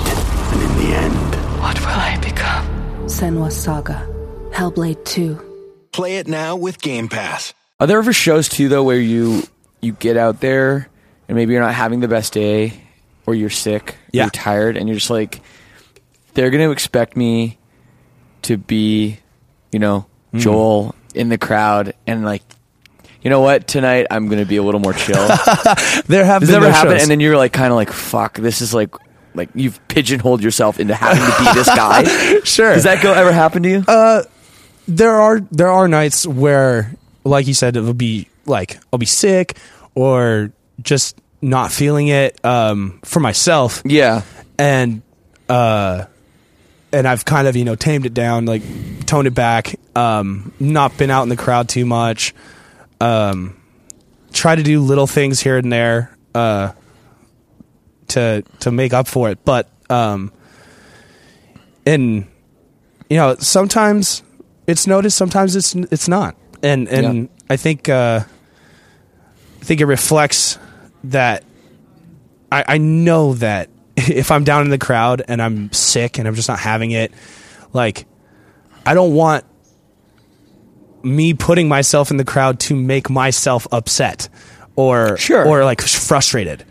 And in the end, What will I become? Senua Saga. Hellblade 2. Play it now with Game Pass. Are there ever shows too though where you you get out there and maybe you're not having the best day or you're sick, Yeah. you're tired, and you're just like, they're gonna expect me to be, you know, Hmm. Joel in the crowd and like you know what? Tonight I'm gonna be a little more chill. there have Does been that ever those happen? shows. And then you're like, kind of like, fuck, this is like, like you've pigeonholed yourself into having to be this guy. sure Does that go ever happen to you? Uh, there are there are nights where like you said it'll be like I'll be sick or just not feeling it um for myself yeah. and uh and I've kind of you know tamed it down like toned it back um not been out in the crowd too much um try to do little things here and there uh to to make up for it but um in you know, sometimes it's noticed, sometimes it's it's not, and and Yeah. I think uh, I think it reflects that I, I know that if I'm down in the crowd and I'm sick and I'm just not having it, like I don't want me putting myself in the crowd to make myself upset or Sure. or like frustrated.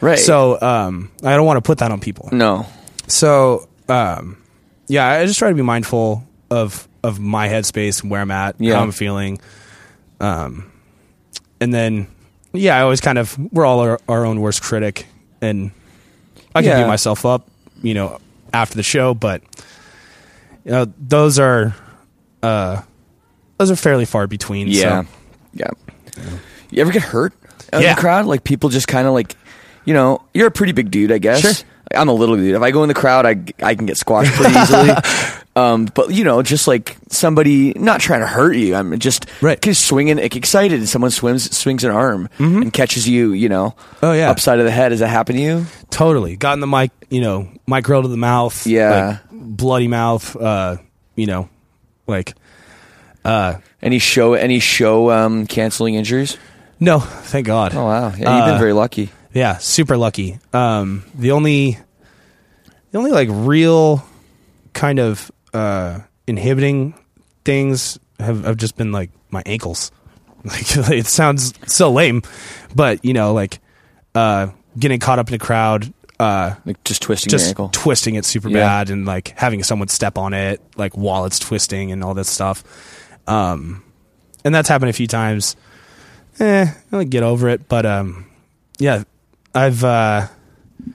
Right. So um, I don't want to put that on people. no. So um, yeah, I just try to be mindful of of my headspace and where I'm at, Yeah. how I'm feeling. Um, and then yeah, I always kind of we're all our, our own worst critic, and I can Yeah. beat myself up, you know, after the show, but you know those are uh, those are fairly far between. Yeah. so. Yeah. You ever get hurt in Yeah. the crowd? Like people just kind of like, you know, you're a pretty big dude, I guess. Sure. I'm a little dude. If I go in the crowd, I, I can get squashed pretty easily. um, but you know, just like somebody not trying to hurt you. I'm just Right. just swinging, like, excited, and someone swims swings an arm and catches you. You know, Mm-hmm. Oh, yeah. upside of the head. Has that happened to you? Totally. Gotten the mic, you know, mic grill to the mouth. Yeah. like, bloody mouth. Uh, you know, like Any show any show um, canceling injuries? no, thank God. Oh wow, yeah, you've been Uh, very lucky. Yeah, super lucky. Um, the only, the only like real kind of uh, inhibiting things have, have just been like my ankles. Like it sounds so lame, but you know, like uh, getting caught up in a crowd, uh, Like just twisting your just ankle. twisting it super Yeah. bad, and like having someone step on it, like while it's twisting and all that stuff. Um, and that's happened a few times. Eh, I'll get over it, but um, yeah, I've uh, you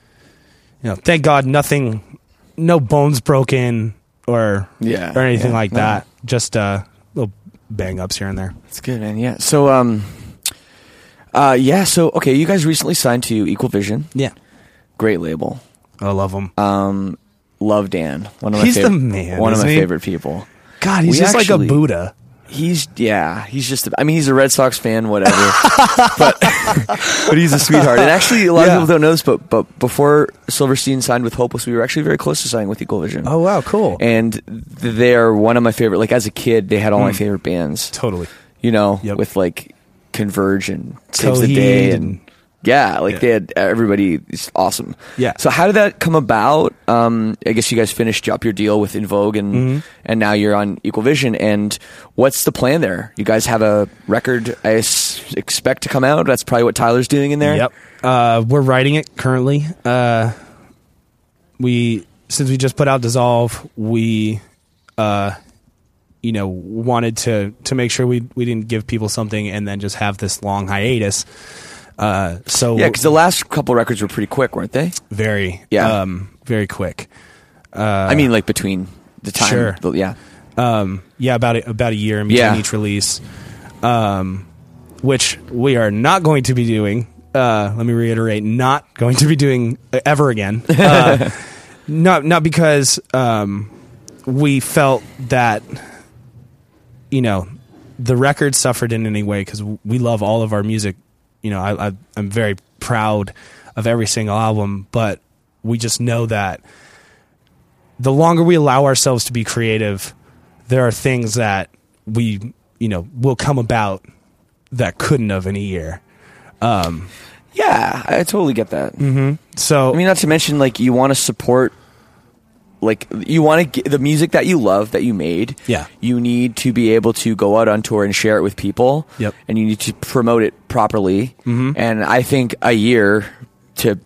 know, thank God, nothing, no bones broken or Yeah, or anything yeah, like no. that. Just uh, little bang ups here and there. That's good, man. Yeah. So, um, uh, yeah. So, okay, you guys recently signed to Equal Vision. Yeah, Great label. I love them. Um, love Dan. One of my He's the favorite, man, One of my he? favorite people. God, he's we just actually- like a Buddha. He's yeah. He's just. I mean, he's a Red Sox fan, whatever. but but he's a sweetheart. And actually, a lot Yeah. of people don't know this, but but before Silverstein signed with Hopeless, we were actually very close to signing with Equal Vision. Oh wow, cool. And they're one of my favorite. Like as a kid, they had all my hmm. favorite bands. totally. you know, Yep. with like Converge and Saves the Day and- and, yeah, like Yeah. they had everybody is awesome. Yeah. So how did that come about? Um, I guess you guys finished up your deal with InVogue and Mm-hmm. and now you're on Equal Vision. And what's the plan there? You guys have a record I s- expect to come out. That's probably what Tyler's doing in there. Yep. Uh, we're writing it currently. Uh, we since we just put out Dissolve, we uh, you know wanted to to make sure we we didn't give people something and then just have this long hiatus. Uh, so Yeah, because the last couple records were pretty quick, weren't they? very Yeah. um, very quick. I mean, like between the time. Sure. the- yeah. Um, yeah, about a, about a year in between Yeah. each release, um, which we are not going to be doing. Uh, let me reiterate, not going to be doing uh, ever again. Uh, not not because um, we felt that you know the record suffered in any way because we love all of our music. You know, I, I I'm very proud of every single album, but we just know that the longer we allow ourselves to be creative, there are things that we, you know, will come about that couldn't have in a year. Yeah, I totally get that. Mm-hmm. So, I mean, not to mention, like, you want to support, like, you want to get the music that you love that you made. Yeah. You need to be able to go out on tour and share it with people. Yep. And you need to promote it properly. Mm-hmm. And I think a year to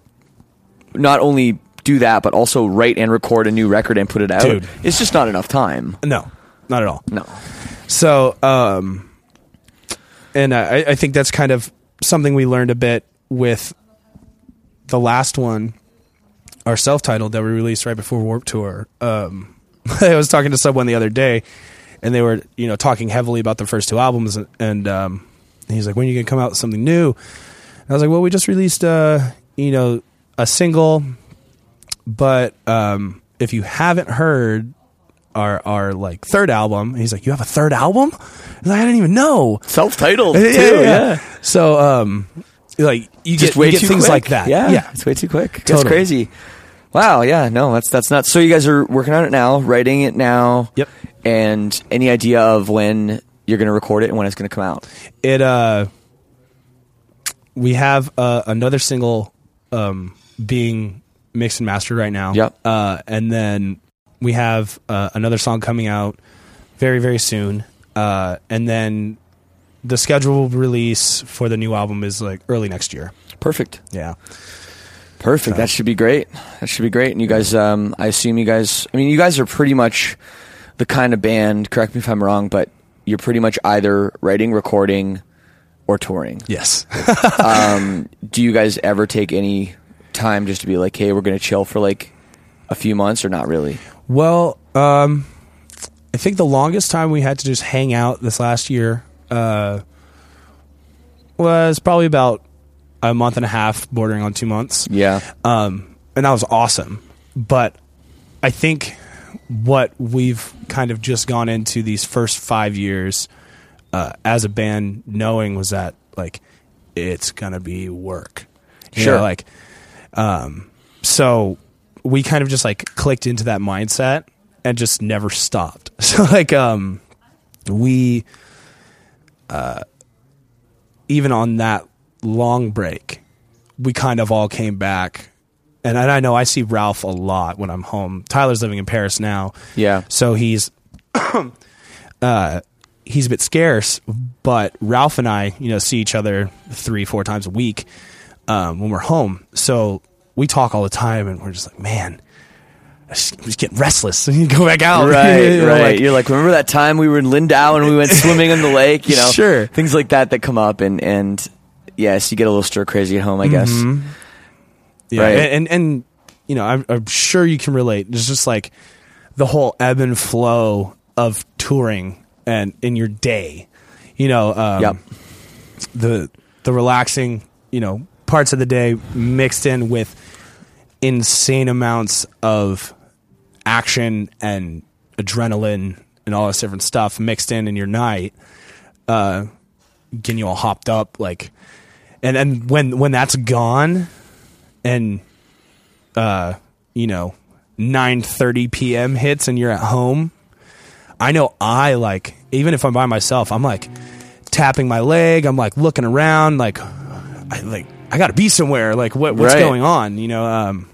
not only do that, but also write and record a new record and put it out. Dude. It's just not enough time. no, not at all. No. So, um, and I, I think that's kind of something we learned a bit with the last one, our self-titled that we released right before Warped Tour. Um, I was talking to someone the other day, and they were, you know, talking heavily about the first two albums, and um, he's like, "When are you gonna come out with something new?" And I was like, "Well, we just released, uh, you know, a single, but um, if you haven't heard." Our, our like third album. And he's like, you have a third album? Like, I didn't even know. Self titled, Yeah, too. yeah, Yeah. So, um, like you Just get, way you get too things quick. like that. Yeah. yeah. It's way too quick. That's Totally. crazy. Wow, yeah, no, that's that's not. So you guys are working on it now, writing it now. Yep. And any idea of when you're going to record it and when it's going to come out? It uh, we have uh, another single um being mixed and mastered right now. Yep. Uh, and then we have uh, another song coming out very very soon. Uh, and then the scheduled release for the new album is like early next year. Perfect. Yeah. Perfect. That should be great. That should be great. And you guys, um, I assume you guys. I mean, you guys are pretty much the kind of band. Correct me if I'm wrong, but you're pretty much either writing, recording, or touring. Yes. um, do you guys ever take any time just to be like, hey, we're going to chill for like a few months, or not really? Well, um, I think the longest time we had to just hang out this last year uh, was probably about a month and a half, bordering on two months. Yeah. Um, and that was awesome. But I think what we've kind of just gone into these first five years uh, as a band knowing was that like it's gonna be work. You Sure. know, like um so we kind of just like clicked into that mindset and just never stopped. So like um we uh even on that long break, we kind of all came back. And I know I see Ralph a lot when I'm home. Tyler's living in Paris now. Yeah. So he's uh he's a bit scarce, but Ralph and I, you know, see each other three, four times a week um, when we're home. So we talk all the time, and we're just like, man, I'm just getting restless. And you go back out, Right, You know, right. like- You're like, remember that time we were in Lindau and we went swimming in the lake? You know, Sure. things like that that come up, and and yes, you get a little stir crazy at home, I guess. Mhm. Yeah, Right. and, and and you know, I'm, I'm sure you can relate. It's just like the whole ebb and flow of touring and in your day. You know, um, Yep. the the relaxing, you know, parts of the day mixed in with insane amounts of action and adrenaline and all this different stuff mixed in in your night, uh, getting you all hopped up like, and and when when that's gone, and uh, you know, nine thirty p.m. hits and you're at home, I know I like even if I'm by myself, I'm like tapping my leg, I'm like looking around, like I like I got to be somewhere. Like what what's Right. going on? You know, um,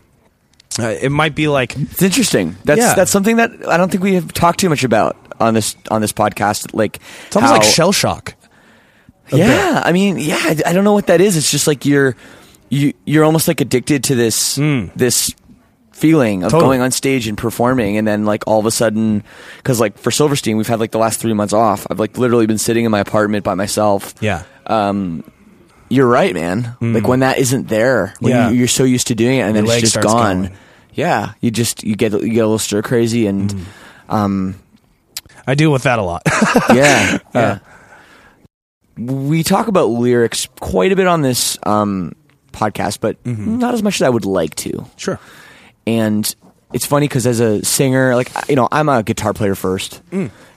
uh, it might be like It's interesting. That's Yeah. that's something that I don't think we have talked too much about on this on this podcast. Like it's almost like shell shock. Yeah, I mean, yeah, I, I don't know what that is. It's just like you're you you're almost like addicted to this this feeling of. Totally. going on stage and performing, and then like all of a sudden, because like for Silverstein, we've had like the last three months off. I've like literally been sitting in my apartment by myself. Yeah. Um, you're right, man. Like when that isn't there, when. Yeah. you, you're so used to doing it, and then Your leg it's just gone. going. Yeah, you just you get you get a little stir crazy, and Hmm. um, I deal with that a lot. yeah, Uh. We talk about lyrics quite a bit on this um, podcast, but not as much as I would like to. Mm-hmm. Sure. And it's funny because as a singer, like you know, I'm a guitar player first,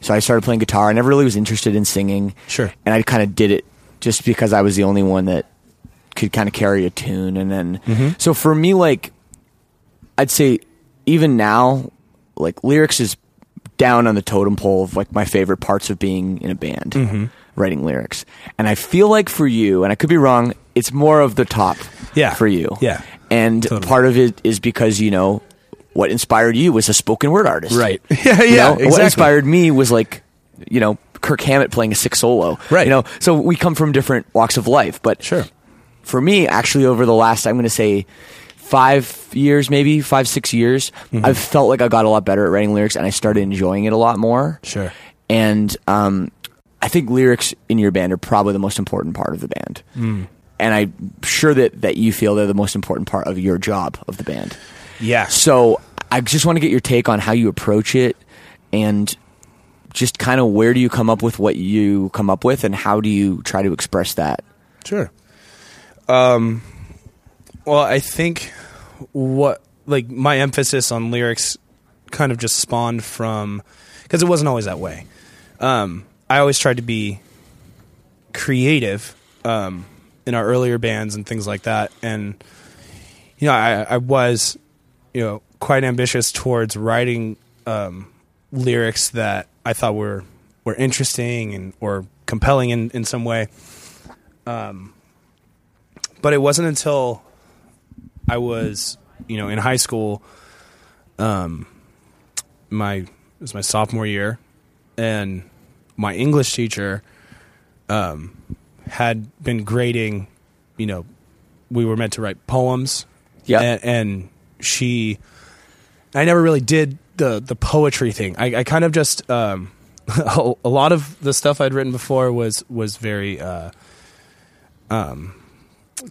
so I started playing guitar. I never really was interested in singing. Mm. Sure. and I kind of did it just because I was the only one that could kind of carry a tune. And then, Mm-hmm. so for me, like, I'd say even now, like lyrics is down on the totem pole of like my favorite parts of being in a band, Mm-hmm. Writing lyrics. And I feel like for you, and I could be wrong, it's more of the top, Yeah. for you, Yeah. And Totally. part of it is because you know what inspired you was a spoken word artist, Right. Yeah, You yeah, know? What inspired me was like, you know, Kirk Hammett playing a sick solo, Right. You know, so we come from different walks of life, but Sure. for me, actually, over the last, I'm going to say five years, maybe five, six years, Mm-hmm. I've felt like I got a lot better at writing lyrics and I started enjoying it a lot more. Sure. And um, I think lyrics in your band are probably the most important part of the band. Mm. And I'm sure that, that you feel they're the most important part of your job of the band. Yeah. So I just want to get your take on how you approach it and just kind of where do you come up with what you come up with and how do you try to express that? Sure. Um, well, I think what like my emphasis on lyrics kind of just spawned from because it wasn't always that way. Um, I always tried to be creative um, in our earlier bands and things like that, and you know, I, I was you know quite ambitious towards writing um, lyrics that I thought were were interesting and or compelling in in some way. Um, but it wasn't until I was you know in high school. Um, my it was my sophomore year, and my English teacher um, had been grading. You know, we were meant to write poems. Yeah. and, and she, I never really did the the poetry thing. I, I kind of just um, a, a lot of the stuff I'd written before was was very uh, um,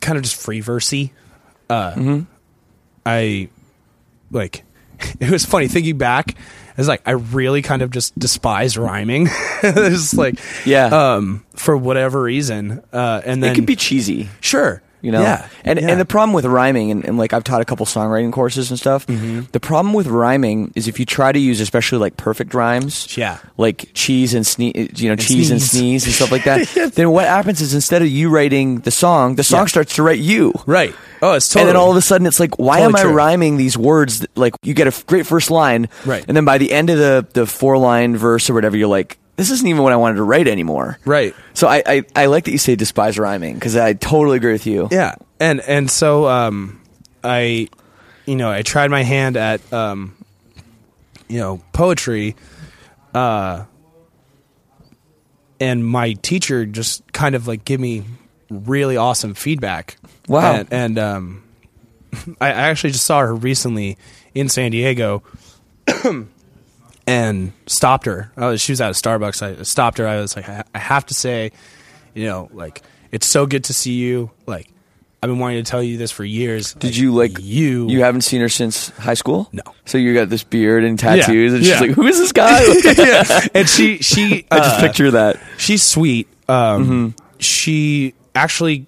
kind of just free versey. Uh, I like it was funny thinking back. It's like I really kind of just despise rhyming. it's like Yeah. um, for whatever reason. Uh, and then it can be cheesy. sure, you know yeah, and yeah. and the problem with rhyming and, and like i've taught a couple songwriting courses and stuff Mm-hmm. the problem with rhyming is if you try to use especially like perfect rhymes Yeah. like cheese and sneeze you know cheese and sneeze. sneeze and stuff like that then what happens is instead of you writing the song the song Yeah. starts to write you right. Oh, it's totally. and then all of a sudden it's like why Totally am i true. rhyming these words that, like you get a f- great first line Right. and then by the end of the the four line verse or whatever you're like this isn't even what i wanted to write anymore Right. so i i, I like that you say despise rhyming because i totally agree with you Yeah, and and so um, I, you know, I tried my hand at um, you know, poetry, uh, and my teacher just kind of like give me really awesome feedback. Wow. and, and um, I, I actually just saw her recently in San Diego. And stopped her. I was, she was at a Starbucks. I stopped her. I was like, I, I have to say, you know, like it's so good to see you. Like I've been wanting to tell you this for years. Did you like you? You haven't seen her since high school? No. So you got this beard and tattoos, and she's yeah. like, "Who is this guy?" yeah. And she she I just uh, picture that. she's sweet. Um, Mm-hmm. She actually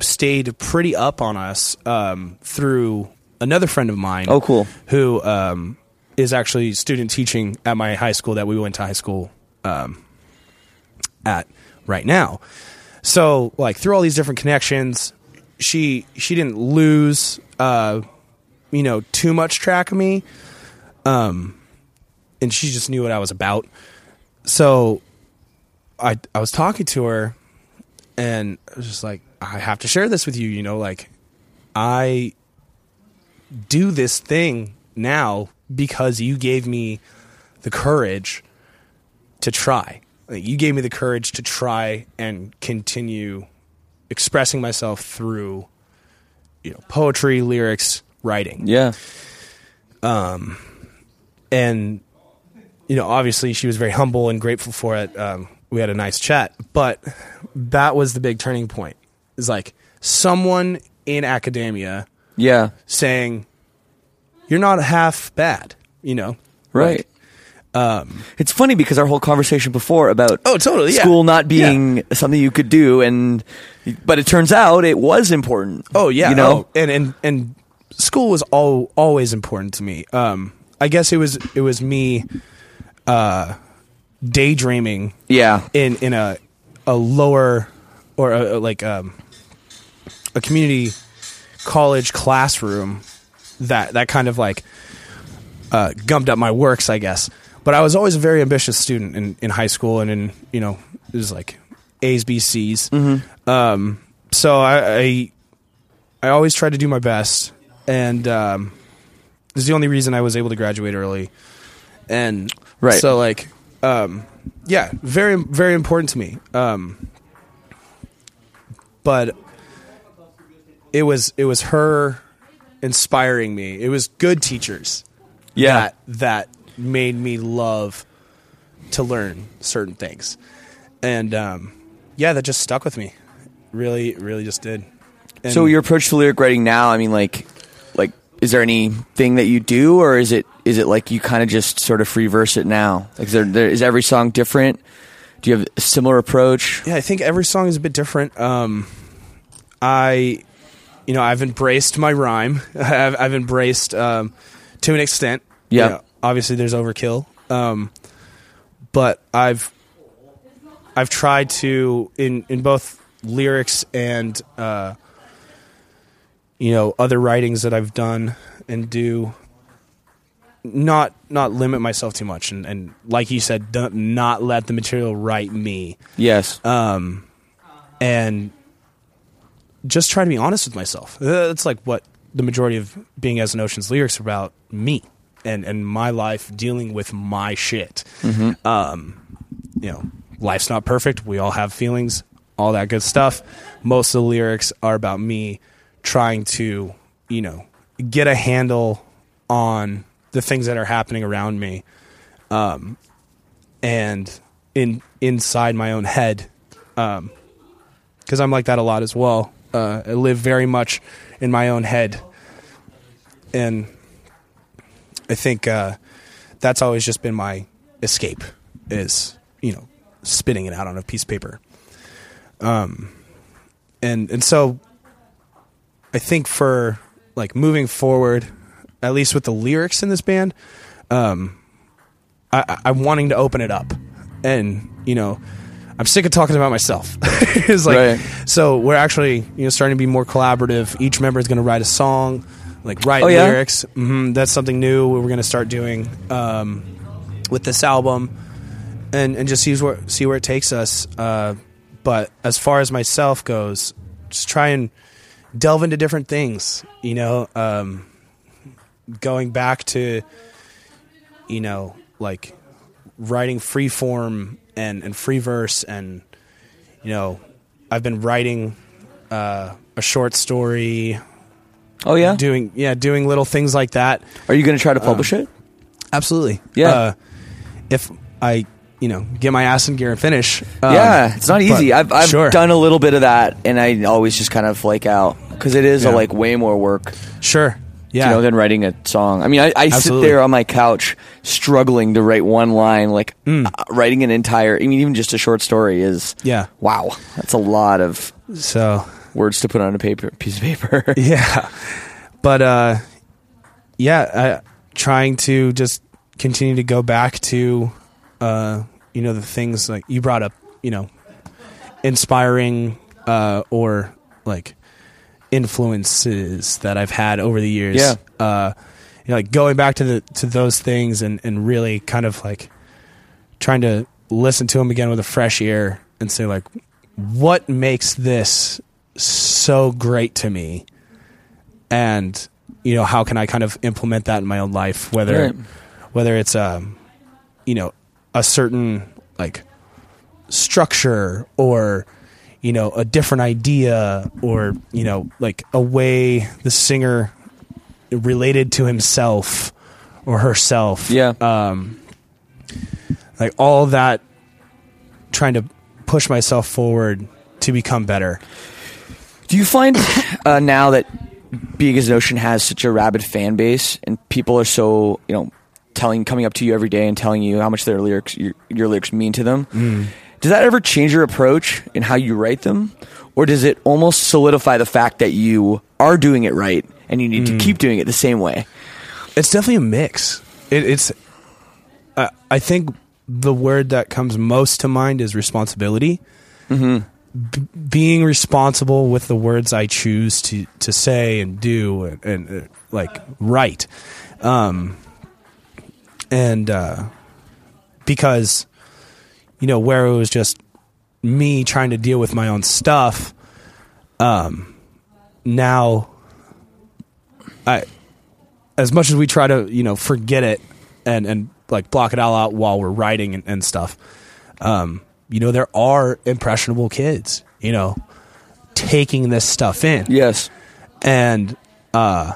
stayed pretty up on us um, through another friend of mine. Oh, cool. Who um, is actually student teaching at my high school that we went to high school um, at right now. So like through all these different connections, she she didn't lose uh, you know too much track of me. Um, and she just knew what I was about. So I I was talking to her and I was just like I have to share this with you, you know, like I do this thing now because you gave me the courage to try. Like, you gave me the courage to try and continue expressing myself through you know poetry, lyrics, writing Yeah. Um, and you know obviously she was very humble and grateful for it um, we had a nice chat but that was the big turning point is like someone in academia Yeah. saying you're not half bad you know Right. um, it's funny because our whole conversation before about Oh, totally, yeah. school not being something you could do, and but it turns out it was important. oh yeah you know. oh, and and and school was all always important to me um i guess it was it was me uh daydreaming Yeah. in in a a lower or a, a- like um, a community college classroom that that kind of like uh, gummed up my works, I guess. But I was always a very ambitious student in, in high school and in you know it was like A's, B's, C's. Um, so I, I I always tried to do my best, and um, this is the only reason I was able to graduate early. And Right. so like um, yeah, very very important to me. Um, but it was it was her inspiring me. It was good teachers Yeah. that that made me love to learn certain things, and um, yeah, that just stuck with me. Really, really just did. And So your approach to lyric writing now, I mean, like, like, is there anything that you do, or is it is it like you kind of just sort of free verse it now? Like, is, there, there, is every song different? Do you have a similar approach? yeah, I think every song is a bit different. Um, I, you know, I've embraced my rhyme. I've, I've embraced um, to an extent. You Yeah. know, obviously, there's overkill, um, but I've I've tried to in in both lyrics and uh, you know other writings that I've done and do. not not limit myself too much and, and like you said don't, not let the material write me Yes. um and just try to be honest with myself. That's like what the majority of being as an ocean's lyrics are about me and and my life dealing with my shit. Mhm. um you know life's not perfect. We all have feelings all that good stuff. Most of the lyrics are about me trying to you know get a handle on the things that are happening around me um and in inside my own head um because i'm like that a lot as well uh i live very much in my own head. And i think uh that's always just been my escape is you know spitting it out on a piece of paper. Um and and so i think for like moving forward at least with the lyrics in this band um I, I'm wanting to open it up, and you know, I'm sick of talking about myself. it's like Right. so we're actually you know starting to be more collaborative. Each member is going to write a song, like write Oh, yeah? lyrics. hmm That's something new we're going to start doing um, with this album, and and just see where see where it takes us. Uh, but as far as myself goes, just try and delve into different things. You know, um, going back to you know, like writing free form and, and free verse and you know, I've been writing uh, a short story. Oh yeah? Doing yeah, doing little things like that. Are you going to try to publish Um, it? Absolutely. Yeah. Uh, if I, you know, get my ass in gear and finish. um, yeah, it's not easy. I've I've sure. done a little bit of that, and I always just kind of flake out because it is a, like way more work. Sure. Yeah. You know, than writing a song. I mean, I, I sit Absolutely. there on my couch struggling to write one line. Like Mm. uh, writing an entire. I mean, even just a short story is. Yeah. Wow, that's a lot of so words to put on a paper piece of paper. yeah but uh yeah I, trying to just continue to go back to uh you know the things like you brought up you know inspiring uh or like influences that i've had over the years Yeah. uh you know like going back to the to those things and and really kind of like trying to listen to them again with a fresh ear and say like what makes this so great to me and you know how can i kind of implement that in my own life whether Right. whether it's um you know a certain like structure or you know a different idea or you know like a way the singer related to himself or herself Yeah. um like all that trying to push myself forward to become better Do you find uh, now that Big as Ocean has such a rabid fan base and people are so you know telling coming up to you every day and telling you how much their lyrics your, your lyrics mean to them? Mm. Does that ever change your approach in how you write them, or does it almost solidify the fact that you are doing it right and you need Mm. to keep doing it the same way? It's definitely a mix. It, it's. Uh, I think the word that comes most to mind is responsibility. Mm-hmm. B- being responsible with the words I choose to to say and do and, and uh, like write, um, and uh, because you know where it was just me trying to deal with my own stuff. Um, now I as much as we try to you know forget it and and like block it all out while we're writing and, and stuff um you know there are impressionable kids you know taking this stuff in yes and uh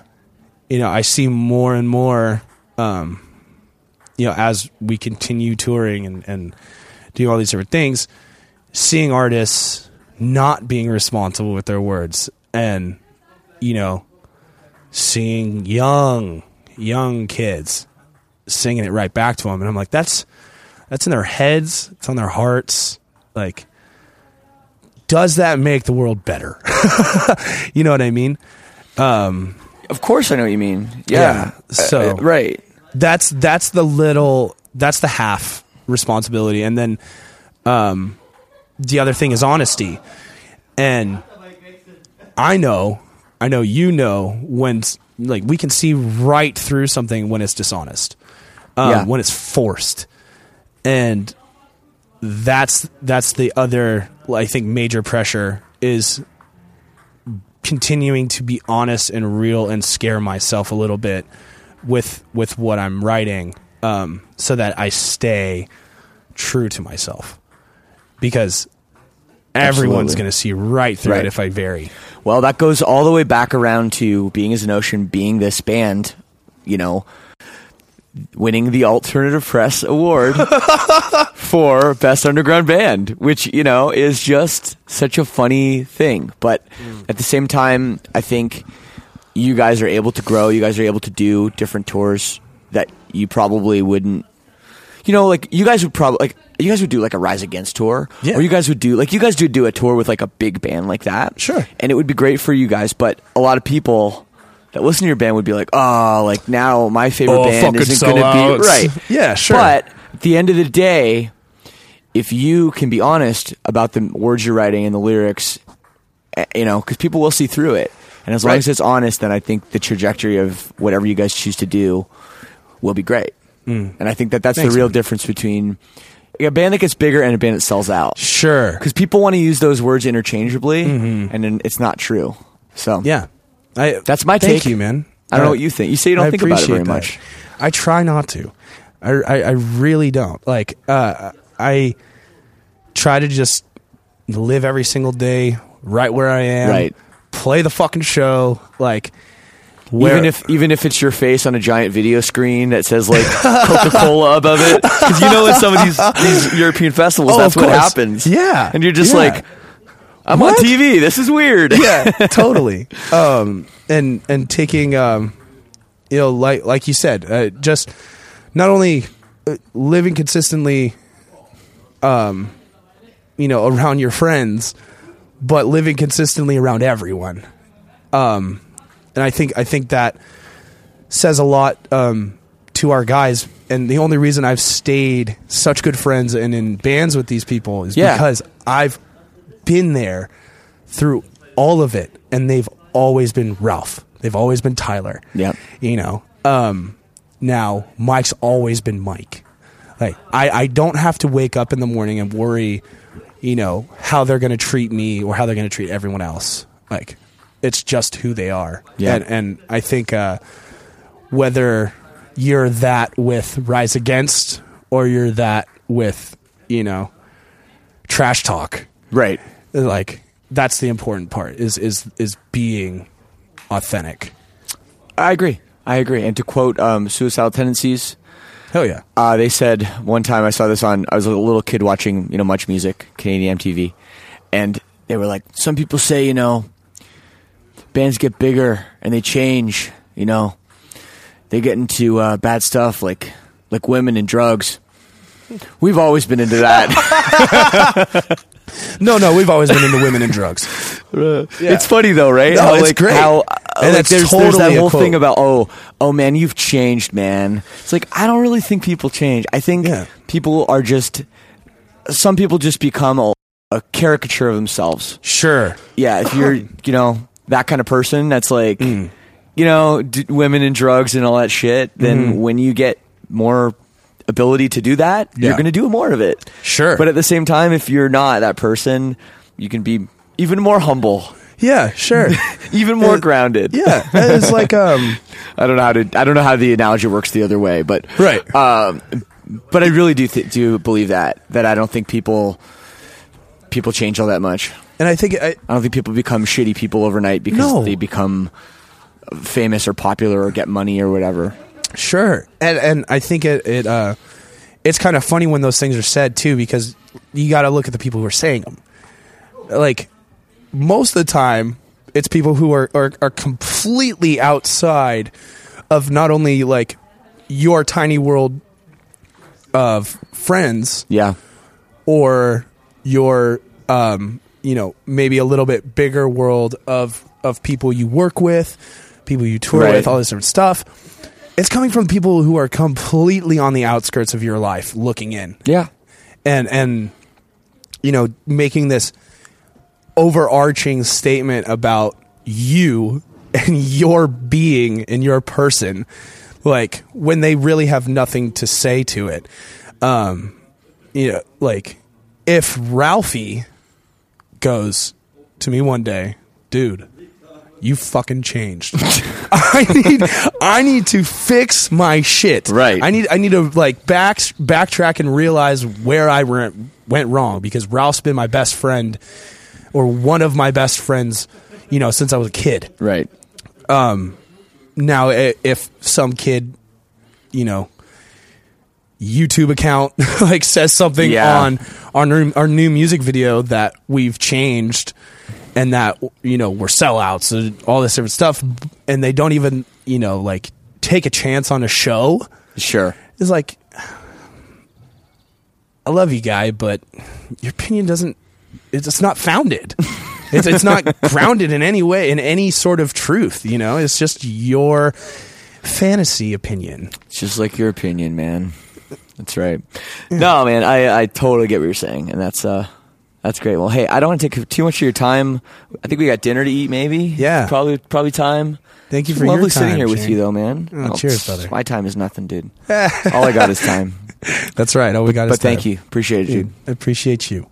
you know i see more and more um you know as we continue touring and and doing all these different things seeing artists not being responsible with their words and you know seeing young young kids singing it right back to them and i'm like that's that's in their heads it's on their hearts like does that make the world better you know what i mean um Of course, I know what you mean. Yeah. so Uh, uh, right. that's that's the little that's the half responsibility. And then um the other thing is honesty. And i know i know you know when like we can see right through something when it's dishonest, um, Yeah. when it's forced, and that's that's the other I think major pressure is continuing to be honest and real and scare myself a little bit with with what I'm writing, um, so that I stay true to myself because everyone's going to see right through Right. it if I vary. Well, that goes all the way back around to being as an ocean, being this band, you know, winning the Alternative Press Award for Best Underground Band, which, you know, is just such a funny thing. But at the same time, I think you guys are able to grow. You guys are able to do different tours that you probably wouldn't. You know, like you guys would probably like you guys would do like a Rise Against tour, Yeah. or you guys would do like you guys do do a tour with like a big band like that, Sure. and it would be great for you guys. But a lot of people that listen to your band would be like, "Oh, like now my favorite Oh, band isn't going to be right." Yeah, sure. But at the end of the day, if you can be honest about the words you're writing and the lyrics, eh, you know, because people will see through it, and as long Right. as it's honest, then I think the trajectory of whatever you guys choose to do will be great. And I think that that's Thanks, the real man. difference between a band that gets bigger and a band that sells out. Sure. Because people want to use those words interchangeably, and then it's not true. So Mm-hmm. Yeah. I, That's my Thank take. you, man. I don't know Uh, what you think. You say you don't I think about it very that. much. I try not to. I, I, I really don't. Like, uh, I try to just live every single day right where I am. Right. Play the fucking show. Like, where, even if even if it's your face on a giant video screen that says like Coca Cola above it, because you know in some of these these European festivals Oh, that's what happens. Yeah. and you're just Yeah. like, I'm What? on TV. This is weird. yeah, totally. Um, and and taking, um, you know, like like you said, uh, just not only uh, living consistently, um, you know, around your friends, but living consistently around everyone. Um, and I think I think that says a lot um, to our guys. And the only reason I've stayed such good friends and in bands with these people is Yeah. because I've been there through all of it, and they've always been Ralph. They've always been Tyler. Yep. You know. Um, now Mike's always been Mike. Like I, I don't have to wake up in the morning and worry, you know, how they're going to treat me or how they're going to treat everyone else. Like it's just who they are. Yeah. And, and I think uh, whether you're that with Rise Against or you're that with, you know, trash talk, Right. like that's the important part is is is being authentic. I agree. I agree. And to quote um, Suicidal Tendencies, Hell yeah. uh, they said one time I saw this on. I was a little kid watching you know Much Music, Canadian MTV, and they were like, some people say you know, bands get bigger and they change. You know, they get into uh, bad stuff like like women and drugs. We've always been into that. No, no, we've always been into women and drugs. It's funny though, right? No, how, it's like, great. How, uh, And like, it's there's, there's that whole quote. thing about oh, oh man, you've changed, man. It's like I don't really think people change. I think Yeah. people are just some people just become a, a caricature of themselves. Sure. Yeah, if you're you know that kind of person, that's like Mm. you know d- women and drugs and all that shit. Then when you get more ability to do that, you're Mm-hmm. Going to do more of it. Sure. But at the same time, if you're not that person, you can be even more humble, Yeah, sure. even more Uh, grounded. yeah, it's like um I don't know how to. I don't know how the analogy works the other way, but Right. Um, but I really do th- do believe that that I don't think people people change all that much. And I think I, I don't think people become shitty people overnight because No. they become famous or popular or get money or whatever. Sure, and and I think it it uh, it's kind of funny when those things are said too because you got to look at the people who are saying them. Like most of the time, it's people who are, are are completely outside of not only like your tiny world of friends Yeah, or your um you know maybe a little bit bigger world of of people you work with people you tour Right. with all this different stuff it's coming from people who are completely on the outskirts of your life looking in yeah, and and you know making this overarching statement about you and your being and your person, like when they really have nothing to say to it. Um, you know, like if Ralphie goes to me one day, dude, you fucking changed. I need I need to fix my shit. Right. I need I need to like back backtrack and realize where I went went wrong because Ralph's been my best friend or one of my best friends, you know, since I was a kid. Right. Um now if some kid, you know, YouTube account like says something Yeah. on our new, our new music video that we've changed and that you know we're sellouts and all this different stuff and they don't even you know like take a chance on a show Sure. it's like I love you guy but your opinion doesn't it's, it's not founded it's, it's not grounded in any way in any sort of truth you know it's just your fantasy opinion It's just like your opinion, man. That's right. No, man, I, I totally get what you're saying, and that's uh that's great. Well, hey, I don't want to take too much of your time. I think we got dinner to eat, maybe. Yeah. probably probably time. Thank you It's for your time. lovely sitting time, here with you, though, man. Oh, cheers, brother. My time is nothing, dude. All I got is time. that's right all we got But is thank time. But thank you, appreciate it, dude. I appreciate you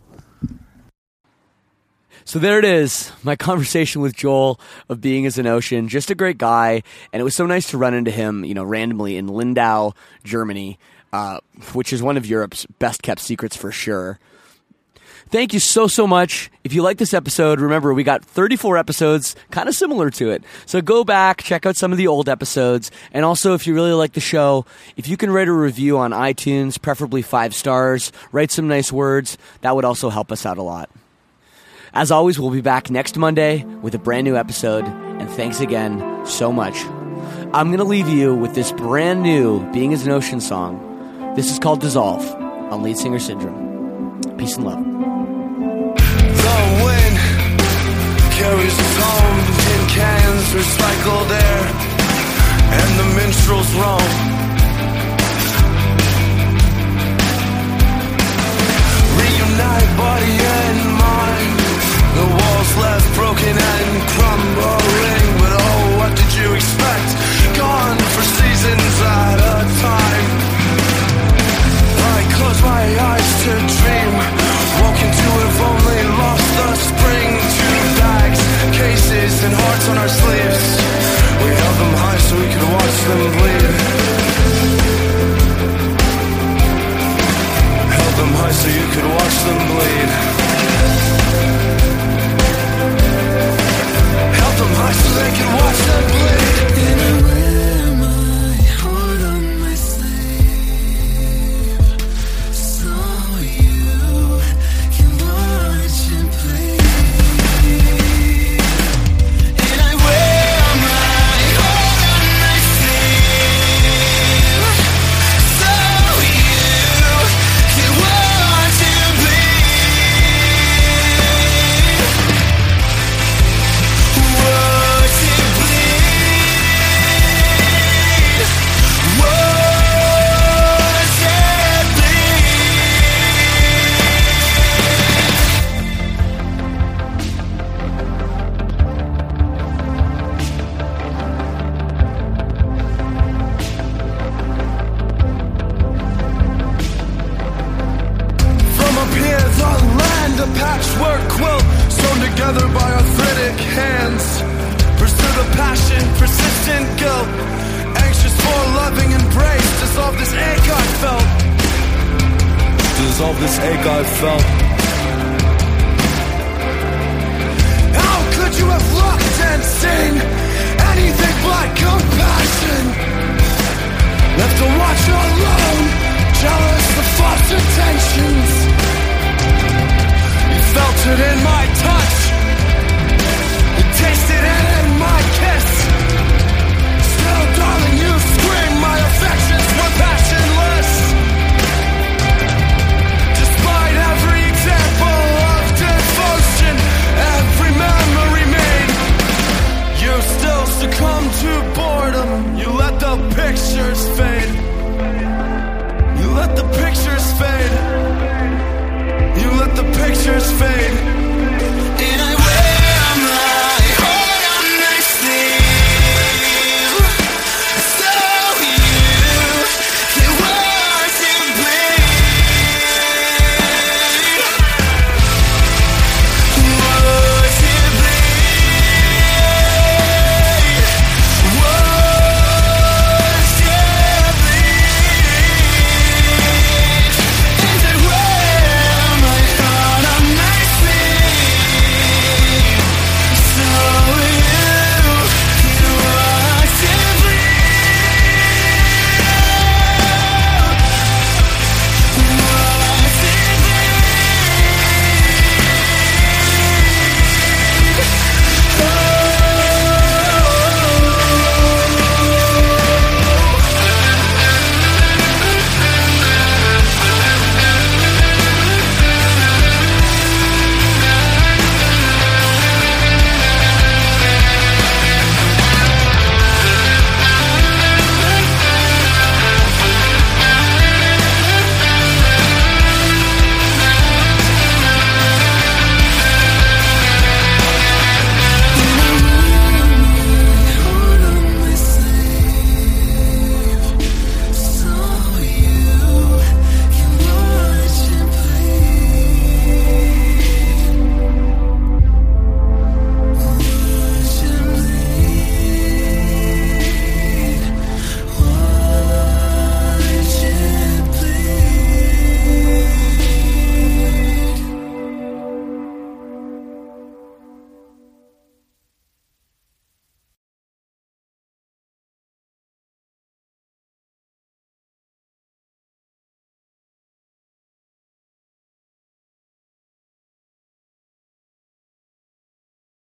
So there it is, my conversation with Joel of being as an ocean. Just a great guy, and it was so nice to run into him, you know, randomly in Lindau, Germany, uh, which is one of Europe's best kept secrets for sure. Thank you so, so much. If you like this episode, remember we got 34 episodes kind of similar to it. So go back, check out some of the old episodes. And also, if you really like the show, if you can write a review on iTunes, preferably five stars, write some nice words, that would also help us out a lot. As always, we'll be back next Monday with a brand new episode. And thanks again so much. I'm going to leave you with this brand new Being as an Ocean song. This is called Dissolve on Lead Singer Syndrome. Peace and love. The wind carries home in cans, recycled air, and the minstrels roam. Sleeves. We held them high so we could watch them bleed. Held them high so you could watch them bleed. Held them high so they could watch them bleed.